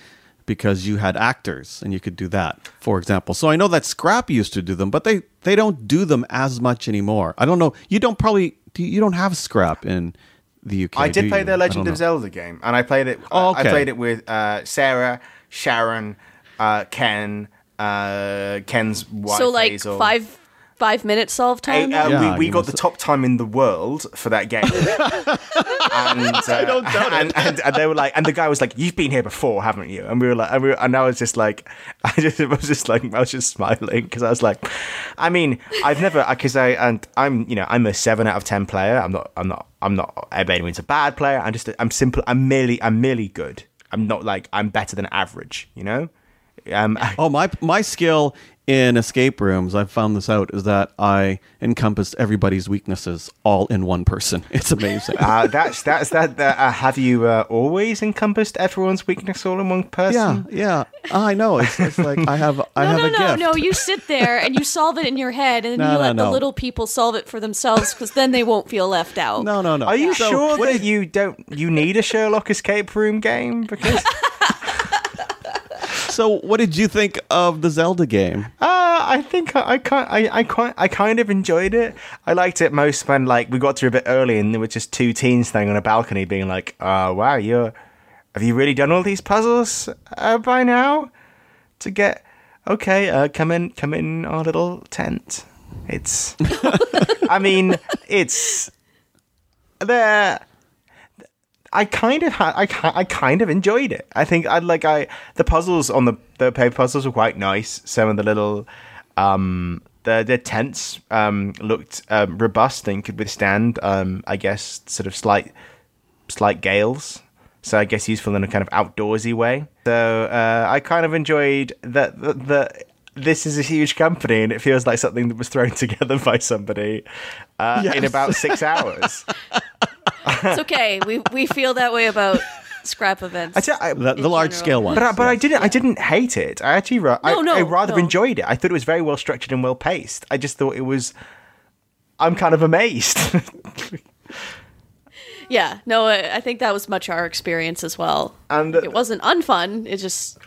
because you had actors and you could do that, for example. So I know that Scrap used to do them, but they they don't do them as much anymore. I don't know. You don't probably you don't have Scrap in the UK. I did play you? the Legend of know. Zelda game, and I played it. Oh, I played it with uh, Sarah, Sharon, uh, Ken, uh, Ken's wife. so like Hazel. five five minutes solve Hey, time. uh, Yeah, we, we got the top time in the world for that game. and, uh, I don't doubt and, and, and they were like, and the guy was like, "You've been here before, haven't you?" And we were like, and, we were, and I was just like, I just I was just like, I was just smiling because I was like, I mean, I've never because I and I'm you know I'm a seven out of ten player. I'm not I'm not I'm not anyone's a bad player. I'm just I'm simple. I'm merely I'm merely good. I'm not like I'm better than average. You know. Um, Oh, my my skill in escape rooms, I've found this out, is that I encompassed everybody's weaknesses all in one person. It's amazing. uh, that's that's that. that uh, have you uh, always encompassed everyone's weakness all in one person? yeah. yeah. I know. It's, it's like I have I No, have no, a no, gift. no. You sit there and you solve it in your head, and then No, you no, let the little people solve it for themselves, because then they won't feel left out. no, no, no. Are you So, sure what that you don't you need a Sherlock escape room game? Because So, what did you think of the Zelda game? Uh, I think I, I kind I, I I kind of enjoyed it. I liked it most when like we got through a bit early and there were just two teens standing on a balcony being like, "Oh wow, you're have you really done all these puzzles uh, by now to get okay? Uh, come in, come in our little tent. It's, I mean, it's there." I kind of had, I, I kind of enjoyed it. I think I like I the puzzles on the the paper puzzles were quite nice. Some of the little um the the tents um looked um, robust and could withstand um I guess sort of slight slight gales. So I guess useful in a kind of outdoorsy way. So uh, I kind of enjoyed that the, the this is a huge company and it feels like something that was thrown together by somebody uh, in about six hours. It's okay. We we feel that way about scrap events. I, tell- I, The, the large general. scale one. But I, but I didn't I didn't hate it. I actually ra- I, No, no, I rather no. enjoyed it. I thought it was very well structured and well paced. I just thought it was. I'm kind of amazed. yeah, no, I, I think that was much our experience as well. And- it wasn't unfun. It just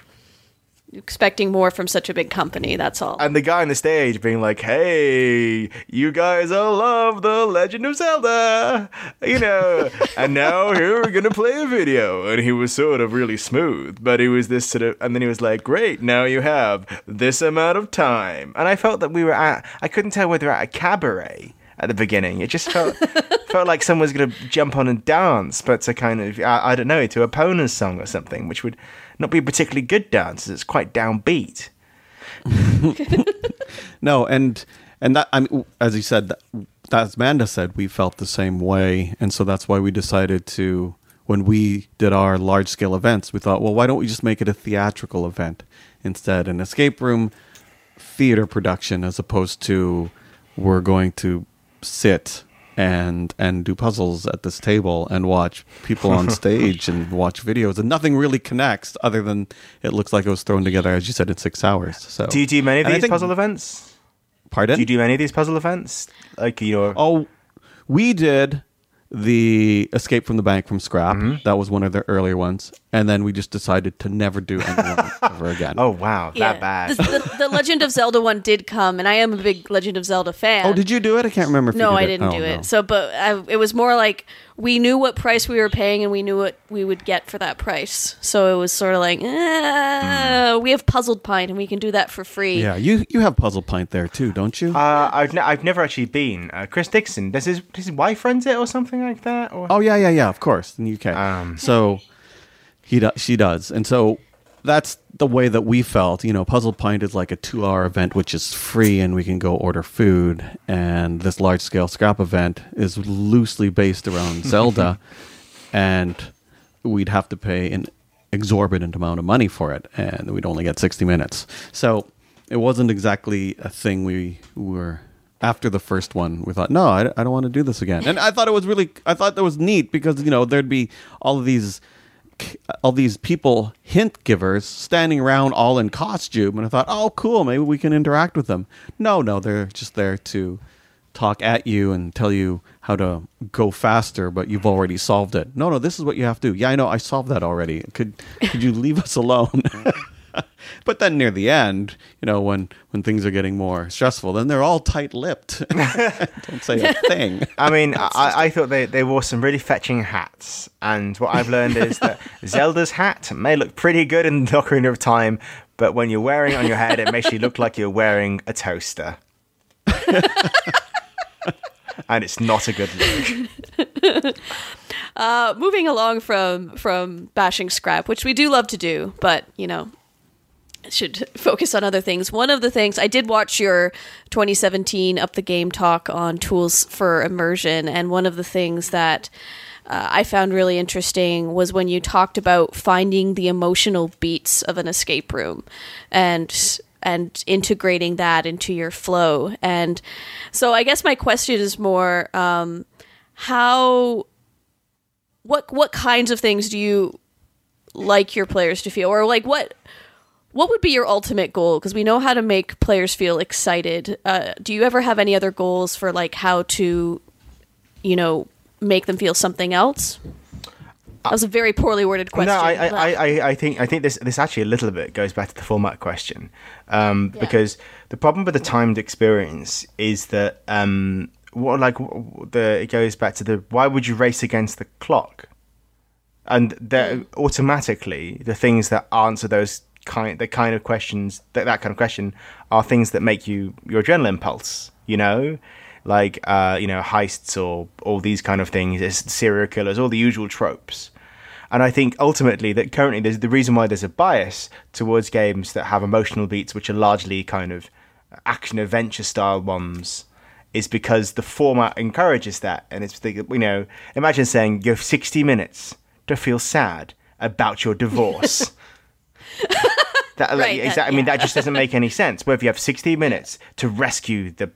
expecting more from such a big company. That's all. and the guy on the stage being like, "Hey, you guys all love the Legend of Zelda, you know." and now here we're gonna play a video. And he was sort of really smooth, but he was this sort of, and then he was like, "Great, now you have this amount of time." And I felt that we were at. I couldn't tell whether at a cabaret. At the beginning, it just felt felt like someone was going to jump on and dance, but to kind of I, I don't know to a Pona's song or something, which would not be a particularly good dance. It's quite downbeat. No, and and that I mean, as you said, that, as Amanda said, we felt the same way, and so that's why we decided to. When we did our large scale events, we thought, well, why don't we just make it a theatrical event instead, an escape room theater production, as opposed to we're going to sit and and do puzzles at this table and watch people on stage and watch videos and nothing really connects other than it looks like it was thrown together as you said in six hours so Do you do many of And these think- puzzle events? pardon Do you do any of these puzzle events? Like you know, Oh, we did the Escape from the Bank from Scrap. Mm-hmm. That was one of the earlier ones, and then we just decided to never do anyone ever again. oh wow, that bad. The, the, the Legend of Zelda one did come, and I am a big Legend of Zelda fan. Oh, did you do it? I can't remember. If No, you did I didn't Oh, do no. it. So, but I, it was more like we knew what price we were paying, and we knew what we would get for that price. So it was sort of like, eh, we have Puzzled Pint, and we can do that for free. Yeah, you you have Puzzled Pint there too, don't you? Uh, I've ne- I've never actually been. Uh, Chris Dixon does his does his wife runs it or something like that? Or oh yeah, yeah, yeah. Of course, in the UK. Um. so he does. She does, and so that's the way that we felt. You know, Puzzled Pint is like a two-hour event, which is free, and we can go order food. And this large-scale scrap event is loosely based around Zelda, and we'd have to pay an exorbitant amount of money for it, and we'd only get sixty minutes. So it wasn't exactly a thing we were. After the first one, we thought, no, I, I don't want to do this again. And I thought it was really, I thought that was neat because you know there'd be all of these all these people hint givers standing around all in costume and i thought oh cool maybe we can interact with them. No no they're just there to talk at you and tell you how to go faster but you've already solved it. No no this is what you have to do. Yeah i know i solved that already. Could could you leave us alone but then near the end you know when when things are getting more stressful then they're all tight-lipped don't say a thing I mean, I, I thought they, they wore some really fetching hats, and what I've learned is that Zelda's hat may look pretty good in the Ocarina of Time, but when you're wearing it on your head, it makes you look like you're wearing a toaster. and it's not a good look. Uh, moving along from from bashing scrap, which we do love to do, but you know, should focus on other things. One of the things I did watch your 2017 Up the Game talk on tools for immersion, and one of the things that uh, I found really interesting was when you talked about finding the emotional beats of an escape room and and integrating that into your flow. And so I guess my question is more um, how what what kinds of things do you like your players to feel or like what what would be your ultimate goal? Because we know how to make players feel excited. Uh, do you ever have any other goals for like how to you know make them feel something else? That was a very poorly worded question No, I, I, I, I- think I think this this actually a little bit goes back to the format question, um, Yeah. because the problem with the timed experience is that um, what like the it goes back to the why would you race against the clock, and that automatically the things that answer those kind the kind of questions that that kind of question are things that make you your adrenaline pulse, you know. Like uh, you know heists or all these kind of things, serial killers, all the usual tropes. And I think ultimately that currently there's the reason why there's a bias towards games that have emotional beats, which are largely kind of action adventure style ones, is because the format encourages that. And it's the you know imagine saying you have 60 minutes to feel sad about your divorce. that, like, Right, that- exactly. I mean, that just doesn't make any sense. Where if you have 60 minutes to rescue the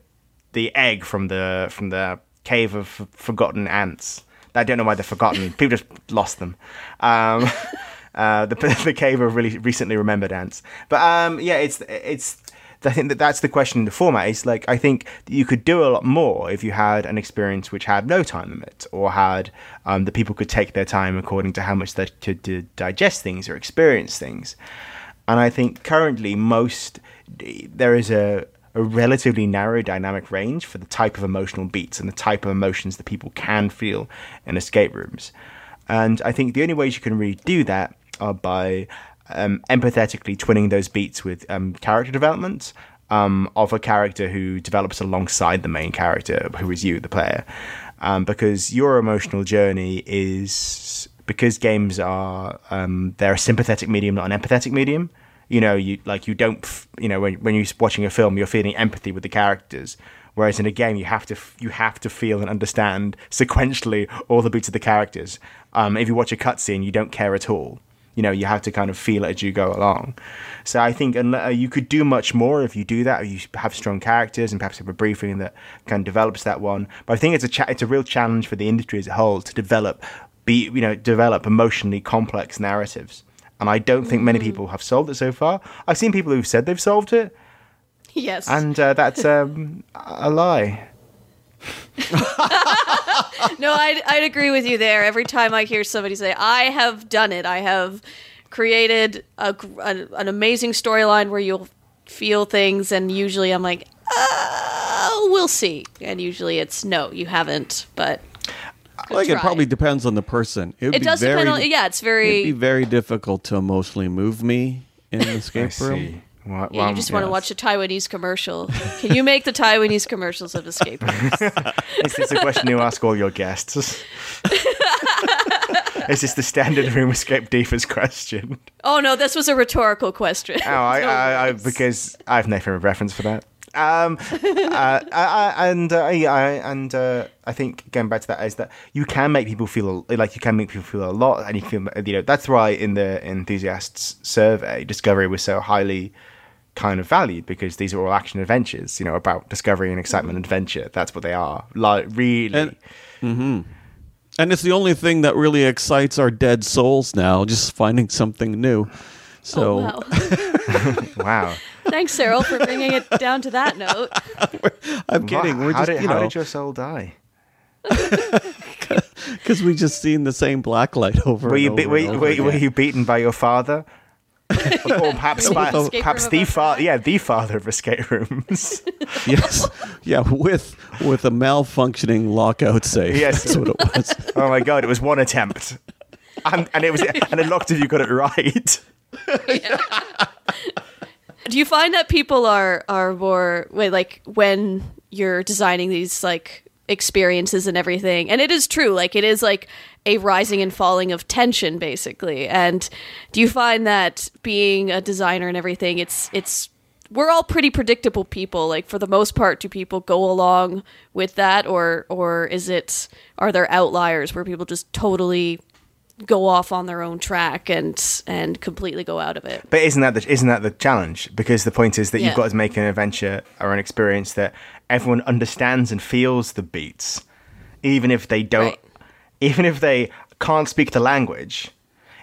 the egg from the from the cave of forgotten ants. I don't know why they're forgotten. People just lost them. Um, uh, the the cave of really recently remembered ants. But um, yeah, it's it's. I think that that's the question in the format. Is like I think you could do a lot more if you had an experience which had no time limit, or had um, that people could take their time according to how much they could to digest things or experience things. And I think currently most there is a, a relatively narrow dynamic range for the type of emotional beats and the type of emotions that people can feel in escape rooms. And I think the only ways you can really do that are by um, empathetically twinning those beats with um, character development um, of a character who develops alongside the main character, who is you, the player. Um, because your emotional journey is because games are um, they're a sympathetic medium, not an empathetic medium. You know, you like you don't f- you know when when you're watching a film, you're feeling empathy with the characters. Whereas in a game, you have to you have to feel and understand sequentially all the beats of the characters. Um, if you watch a cutscene, you don't care at all. You know, you have to kind of feel it as you go along. So I think uh, you could do much more if you do that. You have strong characters and perhaps have a briefing that kind of develops that one. But I think it's a cha- it's a real challenge for the industry as a whole to develop be you know develop emotionally complex narratives. And I don't think many people have solved it so far. I've seen people who've said they've solved it, yes and uh, that's um, a lie. no, I'd, I'd agree with you there. Every time I hear somebody say, I have done it, I have created a, gr- an, an amazing storyline where you'll feel things, and usually I'm like, oh, we'll see. And usually it's, no, you haven't, but. good like it probably depends on the person. It, would It be does very, depend on, yeah, it's very. It'd very. be very difficult to emotionally move me in an escape room. Well, yeah, you just want to watch a Taiwanese commercial. Can you make the Taiwanese commercials of escape rooms? Is a question you ask all your guests? Is this the standard room escape divas question? Oh no, this was a rhetorical question. Oh, I, No I, I, because I have no frame of reference for that. Um, uh, I, I, and uh, yeah, and uh, I think going back to that is that you can make people feel like you can make people feel a lot, and you feel you know that's why in the enthusiasts survey, discovery was so highly kind of valued because these are all action adventures, you know, about discovery and excitement and adventure. That's what they are, like really. And- mm-hmm. And it's the only thing that really excites our dead souls now, just finding something new. So Oh, wow. wow. Thanks, Cyril, for bringing it down to that note. I'm kidding. We're how just, did, you how know, did your soul die? because we just seen the same black light over. Were and you, be, were, and over were, you- were you beaten by your father? Or perhaps, by, the perhaps the father, yeah, the father of escape rooms. yes, yeah, with with a malfunctioning lockout safe. Yes. that's what it was. oh my god, it was one attempt, and, and it was, and a lot of you got it right. Do you find that people are are more wait, like when you're designing these like experiences and everything? And it is true, like it is like a rising and falling of tension, basically. And do you find that being a designer and everything, it's it's we're all pretty predictable people. Like for the most part, do people go along with that, or or is it are there outliers where people just totally go off on their own track and and completely go out of it? But isn't that the isn't that the challenge? Because the point is that Yeah. you've got to make an adventure or an experience that everyone understands and feels the beats, even if they don't, Right. even if they can't speak the language.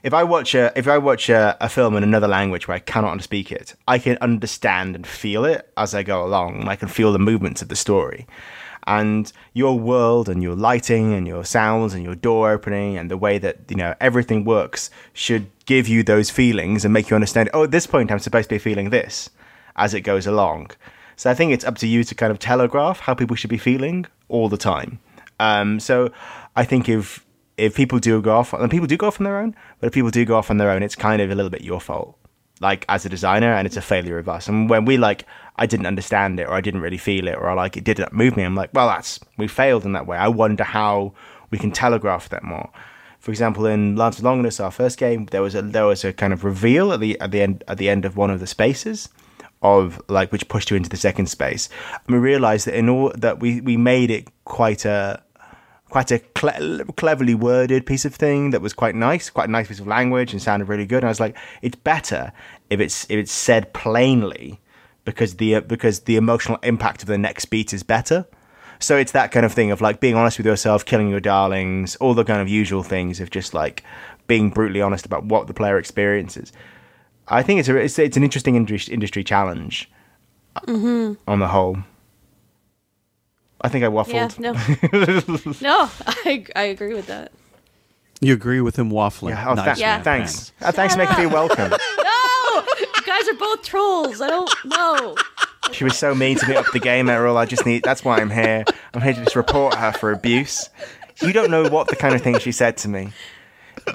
If I watch a if I watch a, a film in another language where I cannot speak it, I can understand and feel it as I go along. I can feel the movements of the story. And your world and your lighting and your sounds and your door opening and the way that you know everything works should give you those feelings and make you understand. Oh, at this point, I'm supposed to be feeling this as it goes along. So I think it's up to you to kind of telegraph how people should be feeling all the time. Um, so I think if if people do go off, and people do go off on their own, but if people do go off on their own, it's kind of a little bit your fault, like as a designer, and it's a failure of us. And when we like, I didn't understand it, or I didn't really feel it, or I like it didn't move me, I'm like, well, that's we failed in that way. I wonder how we can telegraph that more. For example, in Lance of Longinus, our first game, there was a there was a kind of reveal at the at the end at the end of one of the spaces of like which pushed you into the second space. And we realized that in all that we we made it quite a quite a cle- cleverly worded piece of thing that was quite nice, quite a nice piece of language and sounded really good. And I was like, it's better if it's if it's said plainly because the because the emotional impact of the next beat is better. So it's that kind of thing of like being honest with yourself, killing your darlings, all the kind of usual things of just like being brutally honest about what the player experiences. I think it's a it's, it's an interesting industry, industry challenge on the whole. I think I waffled. Yeah, no, no, I I agree with that. You agree with him waffling? Yeah, oh, Nice thanks. Yeah. Thanks. thanks. Uh, thanks for making me feel welcome. No, you guys are both trolls. I don't know. She was so mean to me up the game, Errol. I just need. That's why I'm here. I'm here to just report her for abuse. You don't know what the kind of thing she said to me.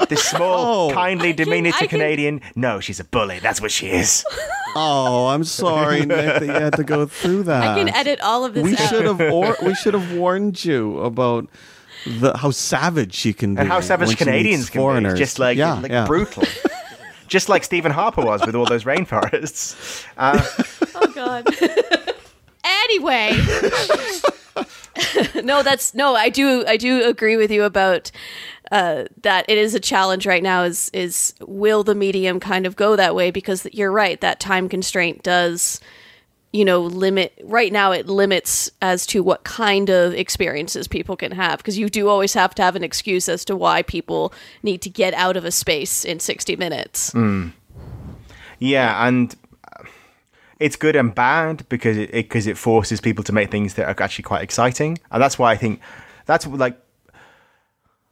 This small, Oh. kindly, I can- diminutive can- Canadian. No, she's a bully. That's what she is. Oh, I'm sorry, Nick, that you had to go through that. I can edit all of this We out. should have, or we should have warned you about the how savage she can be And how savage Canadians can foreigners. be. Just like, yeah, like yeah. brutal. Just like Stephen Harper was with all those rainforests. Uh, Oh God. anyway. no, that's no. I do. I do agree with you about uh, that. It is a challenge right now. Is is will the medium kind of go that way? Because you're right. That time constraint does, you know, limit. Right now, it limits as to what kind of experiences people can have. Because you do always have to have an excuse as to why people need to get out of a space in 60 minutes. Yeah, and uh, it's good and bad because it because it, forces people to make things that are actually quite exciting, and that's why I think that's like.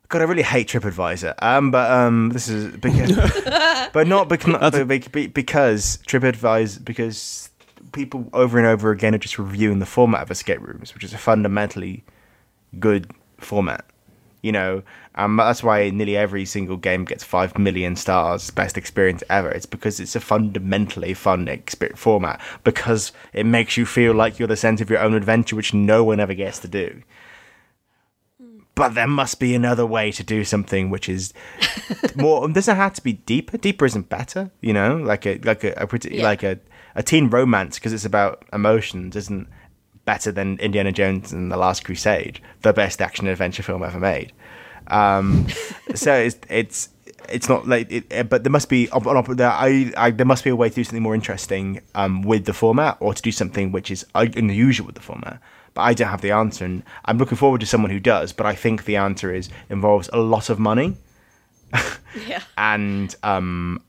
God, I really hate TripAdvisor. Um, but um, this is because, but not because, but be- because TripAdvisor because people over and over again are just reviewing the format of escape rooms, which is a fundamentally good format. You know, um, that's why nearly every single game gets five million stars, best experience ever. It's because it's a fundamentally fun exper- format because it makes you feel like you're the center of your own adventure, which no one ever gets to do. But there must be another way to do something which is more. Doesn't have to be deeper. Deeper isn't better. You know, like a like a, a pretty Yeah. like a a teen romance because it's about emotions isn't better than Indiana Jones and the Last Crusade, the best action adventure film ever made. Um, so it's it's it's not like it, eh, but there must be an op- there, I, I there must be a way to do something more interesting um, with the format or to do something which is unusual with the format. But I don't have the answer, and I'm looking forward to someone who does. But I think the answer is involves a lot of money Yeah. and um,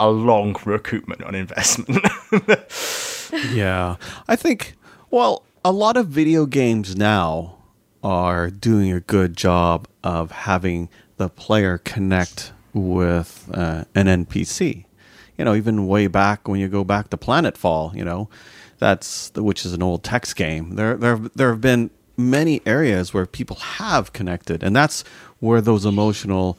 a long recoupment on investment. Yeah. I think, well, a lot of video games now are doing a good job of having the player connect with uh, an NPC. You know, even way back when you go back to Planetfall, you know, that's which is an old text game. There, there, there have been many areas where people have connected, and that's where those emotional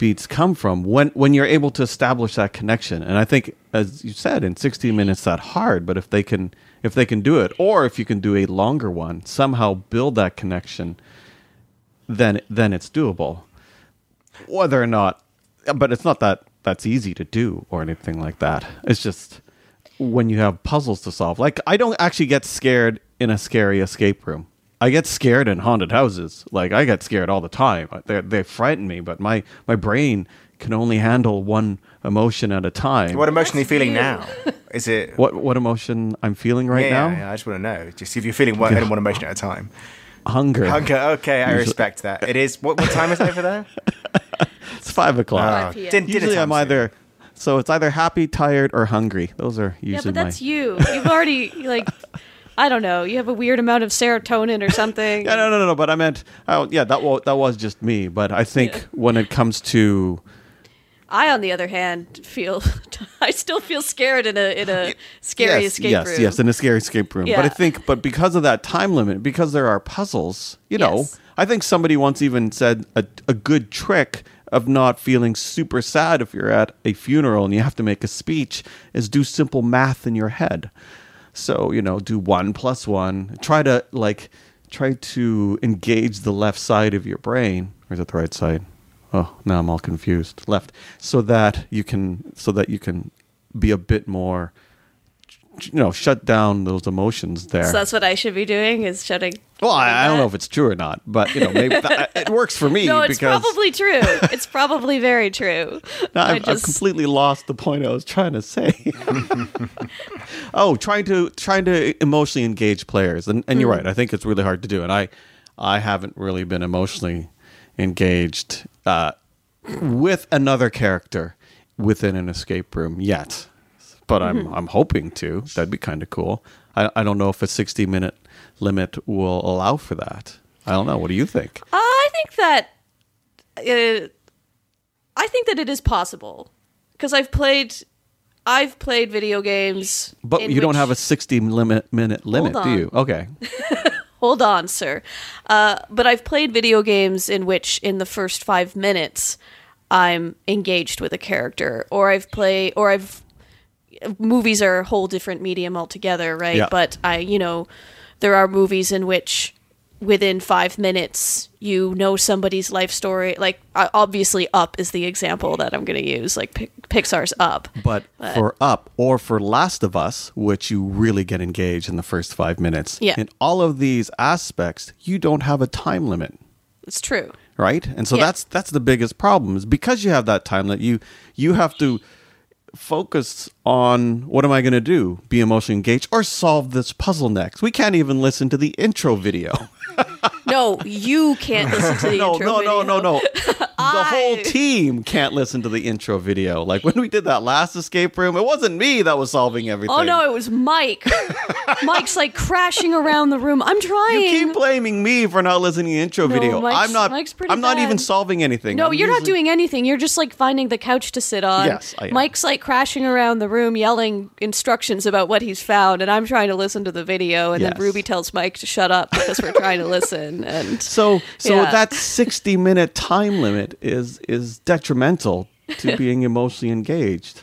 beats come from when when you're able to establish that connection and i think as you said in 60 minutes that hard but if they can if they can do it or if you can do a longer one somehow build that connection then then it's doable whether or not but it's not that that's easy to do or anything like that it's just when you have puzzles to solve. Like I don't actually get scared in a scary escape room. I get scared in haunted houses. Like I get scared all the time. Uh, they they frighten me, but my my brain can only handle one emotion at a time. What emotion are you feeling you. now? Is it what what emotion I'm feeling right yeah, now? yeah, yeah, I just want to know. Just if you're feeling one, only one emotion at a time. Hunger. Hunger. Okay, I respect that. It is. What, what time is it over there? It's five o'clock. Oh, 5 ah, p.m. dinner usually time I'm soon. either so it's either happy, tired, or hungry. Those are usually. Yeah, usually but that's my. you. You've already like I don't know. You have a weird amount of serotonin or something. Yeah, no, no, no, no. But I meant, oh, yeah, that was that was just me. But I think Yeah. when it comes to I, on the other hand, feel I still feel scared in a in a scary yes, escape yes, room. yes, in a scary escape room. But I think, but because of that time limit, because there are puzzles, you know, Yes. I think somebody once even said a, a good trick of not feeling super sad if you're at a funeral and you have to make a speech is do simple math in your head. So, you know, do one plus one. Try to like try to engage the left side of your brain. Or is it the right side? Oh, now I'm all confused. Left. So that you can so that you can be a bit more you know, shut down those emotions there. So that's what I should be doing is shutting. Well, I, I don't know if it's true or not, but you know, maybe it works for me No, it's because probably true. It's probably very true. Now I I've, I've just- completely lost the point I was trying to say. oh, trying to trying to emotionally engage players, and, and Mm. you're right. I think it's really hard to do, and I I haven't really been emotionally engaged uh, with another character within an escape room yet, but Mm-hmm. I'm I'm hoping to. That'd be kind of cool. I I don't know if a 60 minute limit will allow for that. I don't know. What do you think? Uh, I think that uh, I think that it is possible because I've played I've played video games. But you don't have a 60 limit minute limit, do you? Okay. Hold on, sir. Uh, but I've played video games in which, in the first five minutes, I'm engaged with a character, or I've played, or I've. Movies are a whole different medium altogether, right? Yeah. But I, you know, there are movies in which, within five minutes, you know somebody's life story. Like, obviously, Up is the example that I'm going to use. Like Pi- Pixar's Up. But for Up or for Last of Us, which you really get engaged in the first five minutes, Yeah. in all of these aspects, you don't have a time limit, It's true. right? And so Yeah. that's that's the biggest problem is because you have that time that you you have to focus on what am I going to do? Be emotionally engaged or solve this puzzle next. We can't even listen to the intro video. No, you can't listen to the no, intro no, video. no, no, no. The whole team can't listen to the intro video. Like when we did that last escape room, it wasn't me that was solving everything. Oh no, it was Mike. Mike's like crashing around the room. I'm trying. You keep blaming me for not listening to the intro No, video. Mike's- I'm not. Mike's pretty I'm not even solving anything. no, I'm you're not doing anything. You're just like finding the couch to sit on. Yes, I am. Mike's like crashing around the room, yelling instructions about what he's found, and I'm trying to listen to the video. And Yes. then Ruby tells Mike to shut up because we're trying to listen. And So, so Yeah. that 60 minute time limit is is detrimental to being emotionally engaged.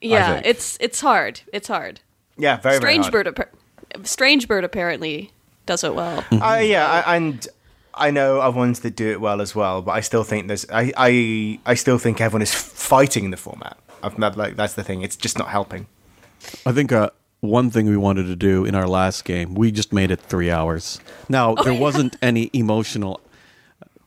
yeah, it's it's hard. It's hard. Yeah, very Strange very hard. bird. Appa- Strange bird apparently does it well. Uh, yeah, I, and I know of ones that do it well as well, but I still think there's I I, I still think everyone is fighting the format. I've not, like that's the thing. It's just not helping. I think uh, one thing we wanted to do in our last game, we just made it three hours. Now there wasn't any emotional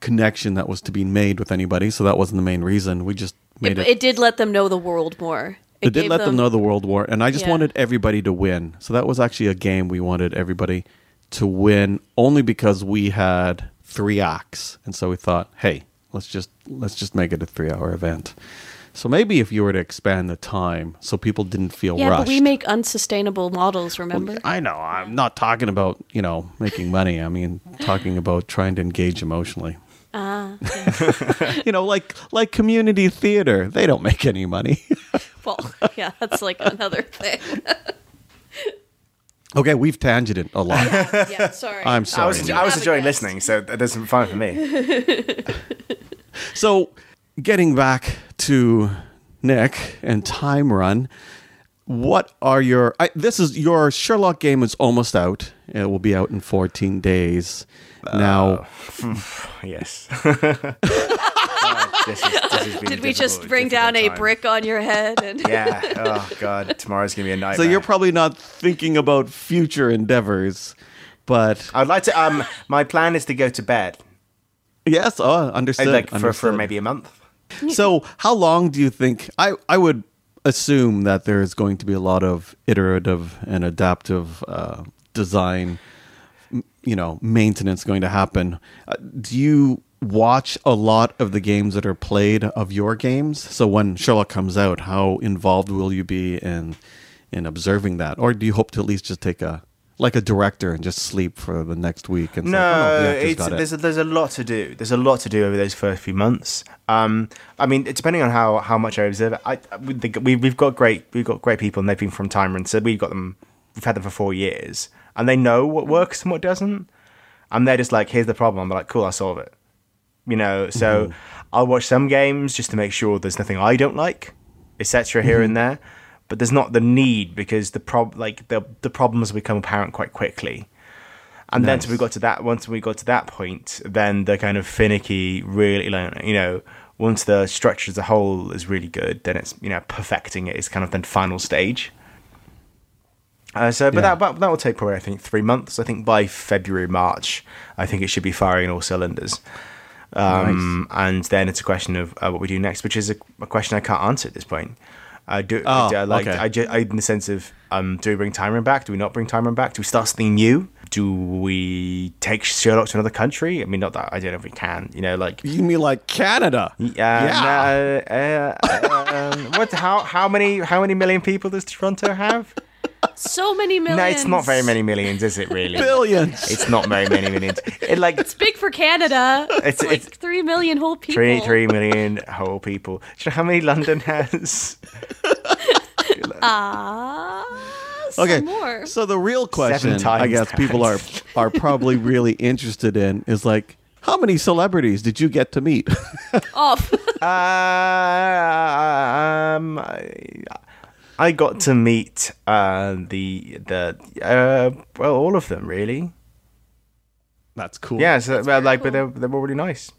connection that was to be made with anybody, so that wasn't the main reason. We just made It, it. it did let them know the world more. It, did let them, know the World War, and I just Yeah. wanted everybody to win. So that was actually a game we wanted everybody to win, only because we had three acts, and so we thought, hey, let's just let's just make it a three-hour event. So maybe if you were to expand the time, so people didn't feel Yeah, rushed. but we make unsustainable models. Remember? I know. I'm not talking about you know making money. I mean, talking about trying to engage emotionally. Ah, You know, like like community theater. They don't make any money. well, yeah, that's like another thing. okay, we've tangented a lot. yeah, sorry. I'm I sorry. was I was enjoying listening, so that doesn't fine for me. So, getting back to Nick and Time Run, what are your? I, this is your Sherlock game is almost out. It will be out in 14 days. Now, yes. Oh, this is this Did we just bring down a brick on your head? And Yeah. Oh god, tomorrow's gonna be a nightmare. So you're probably not thinking about future endeavors, but I'd like to. Um, my plan is to go to bed, yes, oh, understood. like for, for maybe a month. So, how long do you think? I I would assume that there is going to be a lot of iterative and adaptive uh, design, m- you know, maintenance going to happen. Uh, do you watch a lot of the games that are played of your games? So when Sherlock comes out, how involved will you be in in observing that, or do you hope to at least just take a like a director and just sleep for the next week? And No, "Oh, it's, got it." there's a, there's a lot to do. There's a lot to do over those first few months. Um, I mean, depending on how, how much I observe it, I, we, we've got great we've got great people, and they've been from Timer, and so we've got them. We've had them for four years, and they know what works and what doesn't. And they're just like, here's the problem. I'm like, cool, I'll solve it. You know, so Mm-hmm. I'll watch some games just to make sure there's nothing I don't like, etc. Here Mm-hmm. and there. But there's not the need because the prob like the the problems become apparent quite quickly. And then Nice. so we got to that once we got to that point, then the kind of finicky, really, like, you know, once the structure as a whole is really good, then it's you know perfecting it is kind of the final stage. Uh, so, but Yeah. that but that will take probably I think three months. I think by February March, I think it should be firing all cylinders. Um, And then it's a question of uh, what we do next, which is a, a question I can't answer at this point. Uh, do, Oh, do I like okay. I, ju- I in the sense of um, do we bring Timer back? Do we not bring Timer back? Do we start something new? Do we take Sherlock to another country? I mean, not that I don't know if we can. You know, like you mean like Canada? yeah. No, uh, um, what? How how many how many million people does Toronto have? So many millions. No, it's not very many millions, is it? Really? Billions. It's not very many millions. It like It's big for Canada. It's- It's, like it's- three million whole people. three three million whole people. Do you know how many London has? Ah, some okay. more. So the real question, I guess, that. people are are probably really interested in is like, how many celebrities did you get to meet? Off. Uh, um, I, I got to meet uh, the the uh, well all of them really. That's cool. Yeah, so well, very like, but they're they're all really nice.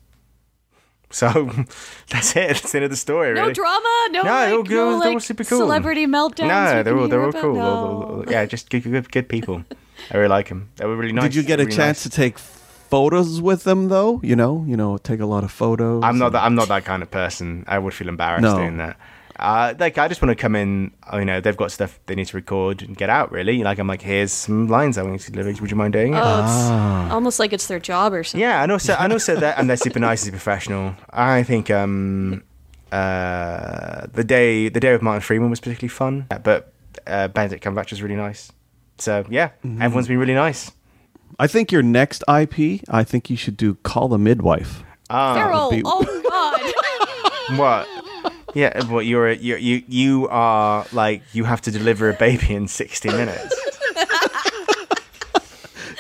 So that's it. That's the end of the story. No drama. No, No, like, all good, no, they're all super cool. Celebrity meltdowns. No, we they're all they're all cool. No. All- all- all- yeah, just good, good, good people. I really like them. They were really nice. Did you get a really chance nice. to take photos with them though? You know, you know, take a lot of photos. I'm not that. I'm not that kind of person. I would feel embarrassed No. doing that. Uh, like I just want to come in. uh, You know, they've got stuff they need to record and get out. Really, like I'm like, here's some lines I want you to deliver. Would you mind doing it? Oh, it's Ah. almost like it's their job or something. yeah, and also, and also that, and they're super nice, super professional. I think um, uh, the day, the day with Martin Freeman was particularly fun, but uh, Benedict Cumberbatch was really nice. So yeah, Mm-hmm. everyone's been really nice. I think your next IP, I think you should do Call the Midwife. Ah, Feral. be- Oh God. what? Yeah, uh, what you're a, you're, you you are like you have to deliver a baby in sixty minutes.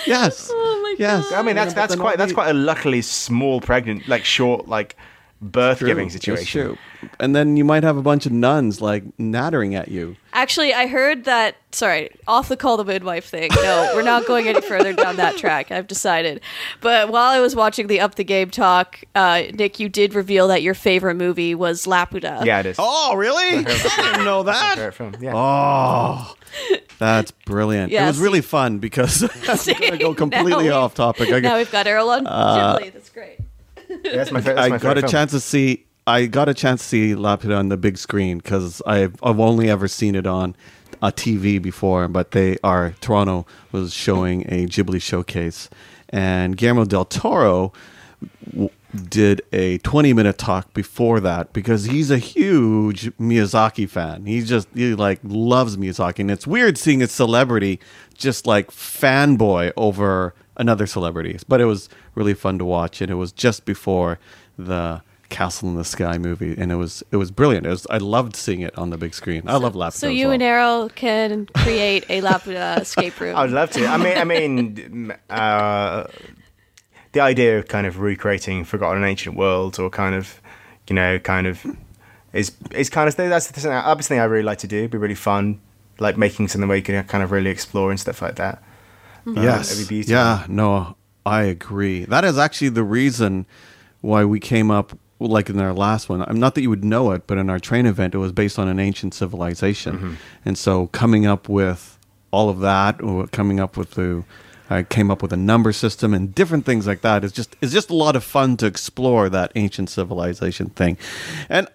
Yes. Oh my yes. God. I mean, that's that's quite that's quite a luckily small pregnant, like short, like birth giving True, it's situation. true. And then you might have a bunch of nuns like nattering at you. Actually, I heard that. Sorry, off the call the midwife thing. No, we're not going any further down that track. I've decided. But while I was watching the Up the Game talk, uh, Nick, you did reveal that your favorite movie was Laputa. Yeah, it is. Oh, really? I didn't know that. favorite film. Yeah. Oh, that's brilliant. Yeah, it was see- really fun because I'm going to go completely off topic. I, Now we've got Errol on Ghibli. That's great. That's my, that's I my got a film. chance to see. I got a chance to see Laputa on the big screen because I've I've only ever seen it on a TV before. But they are Toronto was showing a Ghibli showcase, and Guillermo del Toro w- did a 20 minute talk before that because he's a huge Miyazaki fan. He just he like loves Miyazaki, and it's weird seeing a celebrity just like fanboy over another celebrity. But it was really fun to watch, and it was just before the Castle in the Sky movie, and it was it was brilliant. It was I loved seeing it on the big screen. I love Laputa. So you well. and Errol can create a Laputa escape room. I would love to. I mean, I mean, uh, the idea of kind of recreating forgotten ancient worlds, or kind of, you know, kind of, is is kind of that's the thing. That's the thing I really like to do. It'd be really fun, like making something where you can kind of really explore and stuff like that. Uh, Yes. Yeah, no, I agree. That is actually the reason why we came up like in our last one. I'm not that you would know it, but in our train event, it was based on an ancient civilization, Mm-hmm. and so coming up with all of that, or coming up with the. I came up with a number system and different things like that. Is just is just a lot of fun to explore that ancient civilization thing, and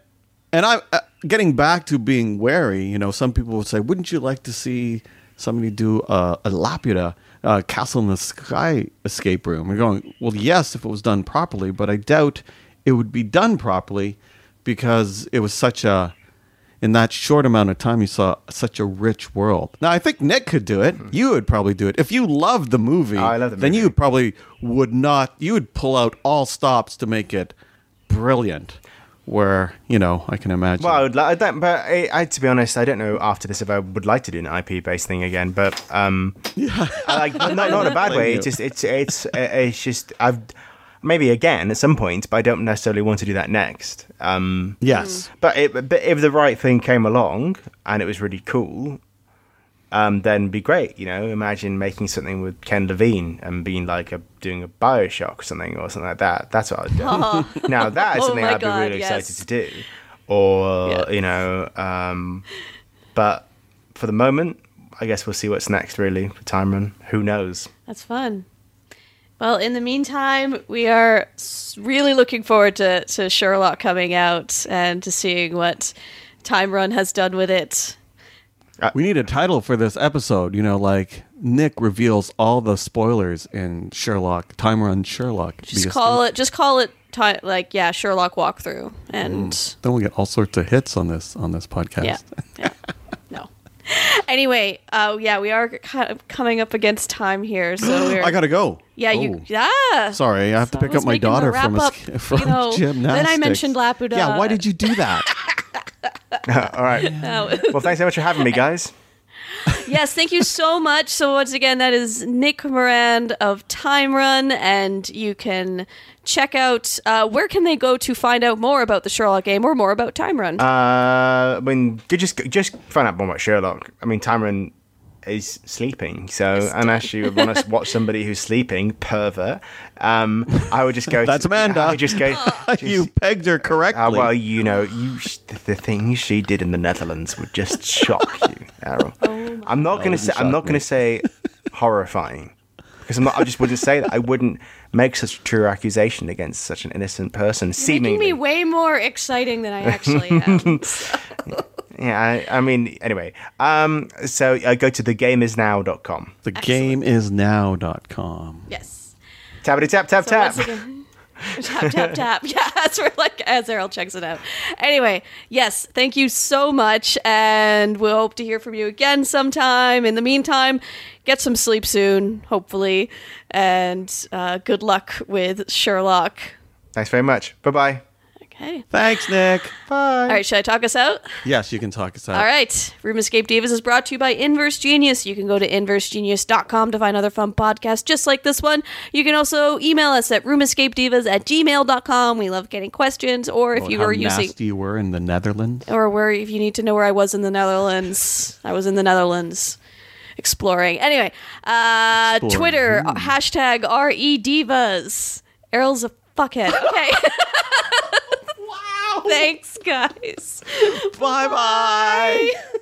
and I uh, getting back to being wary. You know, some people would say, "Wouldn't you like to see somebody do a, a Laputa uh, Castle in the Sky escape room?" We're going, "Well, yes, if it was done properly, but I doubt it would be done properly because it was such a." In that short amount of time, you saw such a rich world. Now, I think Nick could do it. You would probably do it if you loved the movie. Oh, I love the Then movie. you probably would not. You would pull out all stops to make it brilliant. Where you know, I can imagine. Well, I would like that, but I, I, to be honest, I don't know after this if I would like to do an IP based thing again. But um, yeah, I like not, not in a bad way. It's just it's it's it's just I've maybe again at some point, but I don't necessarily want to do that next. Um, yes, but, it, but if the right thing came along and it was really cool, um, then be great. You know, imagine making something with Ken Levine and being like a doing a Bioshock or something or something like that. That's what I'd do. now that is Oh something my I'd be really yes. excited to do. Or Yeah. you know, um, but for the moment, I guess we'll see what's next. Really, for Time Run, who knows? That's fun. Well, in the meantime, we are really looking forward to, to Sherlock coming out and to seeing what Time Run has done with it. We need a title for this episode. You know, like Nick reveals all the spoilers in Sherlock. Time Run Sherlock. Just call it. Just call it. Ti like yeah, Sherlock walkthrough, and Then we'll get all sorts of hits on this on this podcast. yeah, yeah, no. Anyway, uh, yeah, we are kind of coming up against time here, so we're. I gotta go. yeah, Oh. you. Yeah. Sorry, I have to pick up my daughter from a, wrap sk- up, from you know, gymnastics. then I mentioned Laputa. Yeah, why did you do that? All right. Well, thanks so much for having me, guys. yes, thank you so much. So once again, that is Nick Morand of Time Run, and you can check out uh, where can they go to find out more about the Sherlock game or more about Time Run. Uh, I mean, just just find out more about Sherlock. I mean, Tyron is sleeping, so unless you want to watch somebody who's sleeping, pervert, um, I would just go. That's to, Amanda. I would just go. just- you pegged her correctly. Uh, well, you know, you the things she did in the Netherlands would just shock you, Errol. I'm not going to say. I'm not going to say horrifying because I'm not. I just wouldn't say that. I wouldn't make such a true accusation against such an innocent person. Making seemingly, me way more exciting than I actually am. Yeah. I, I mean, anyway. Um. So uh, go to thegameisnow.com. thegameisnow.com. yes. Tappity tap tap So tap. once again- tap tap tap. Yeah, that's where like as Errol checks it out. Anyway, yes, thank you so much, and we'll hope to hear from you again sometime. In the meantime, get some sleep soon, hopefully, and uh, good luck with Sherlock. Thanks very much. Bye bye. Okay. Thanks, Nick. Bye. All right, should I talk us out? Yes, you can talk us out. All right. Room Escape Divas is brought to you by Inverse Genius. You can go to inversegenius.com to find other fun podcasts just like this one. You can also email us at roomescapedivas at gmail.com. We love getting questions, or if you how are using. nasty you were in the Netherlands. Or where, if you need to know where I was in the Netherlands, I was in the Netherlands exploring. Anyway, uh, Exploring. Twitter, hashtag RE Divas. Errol's a fuckhead. Okay. Thanks, guys. Bye bye. Bye.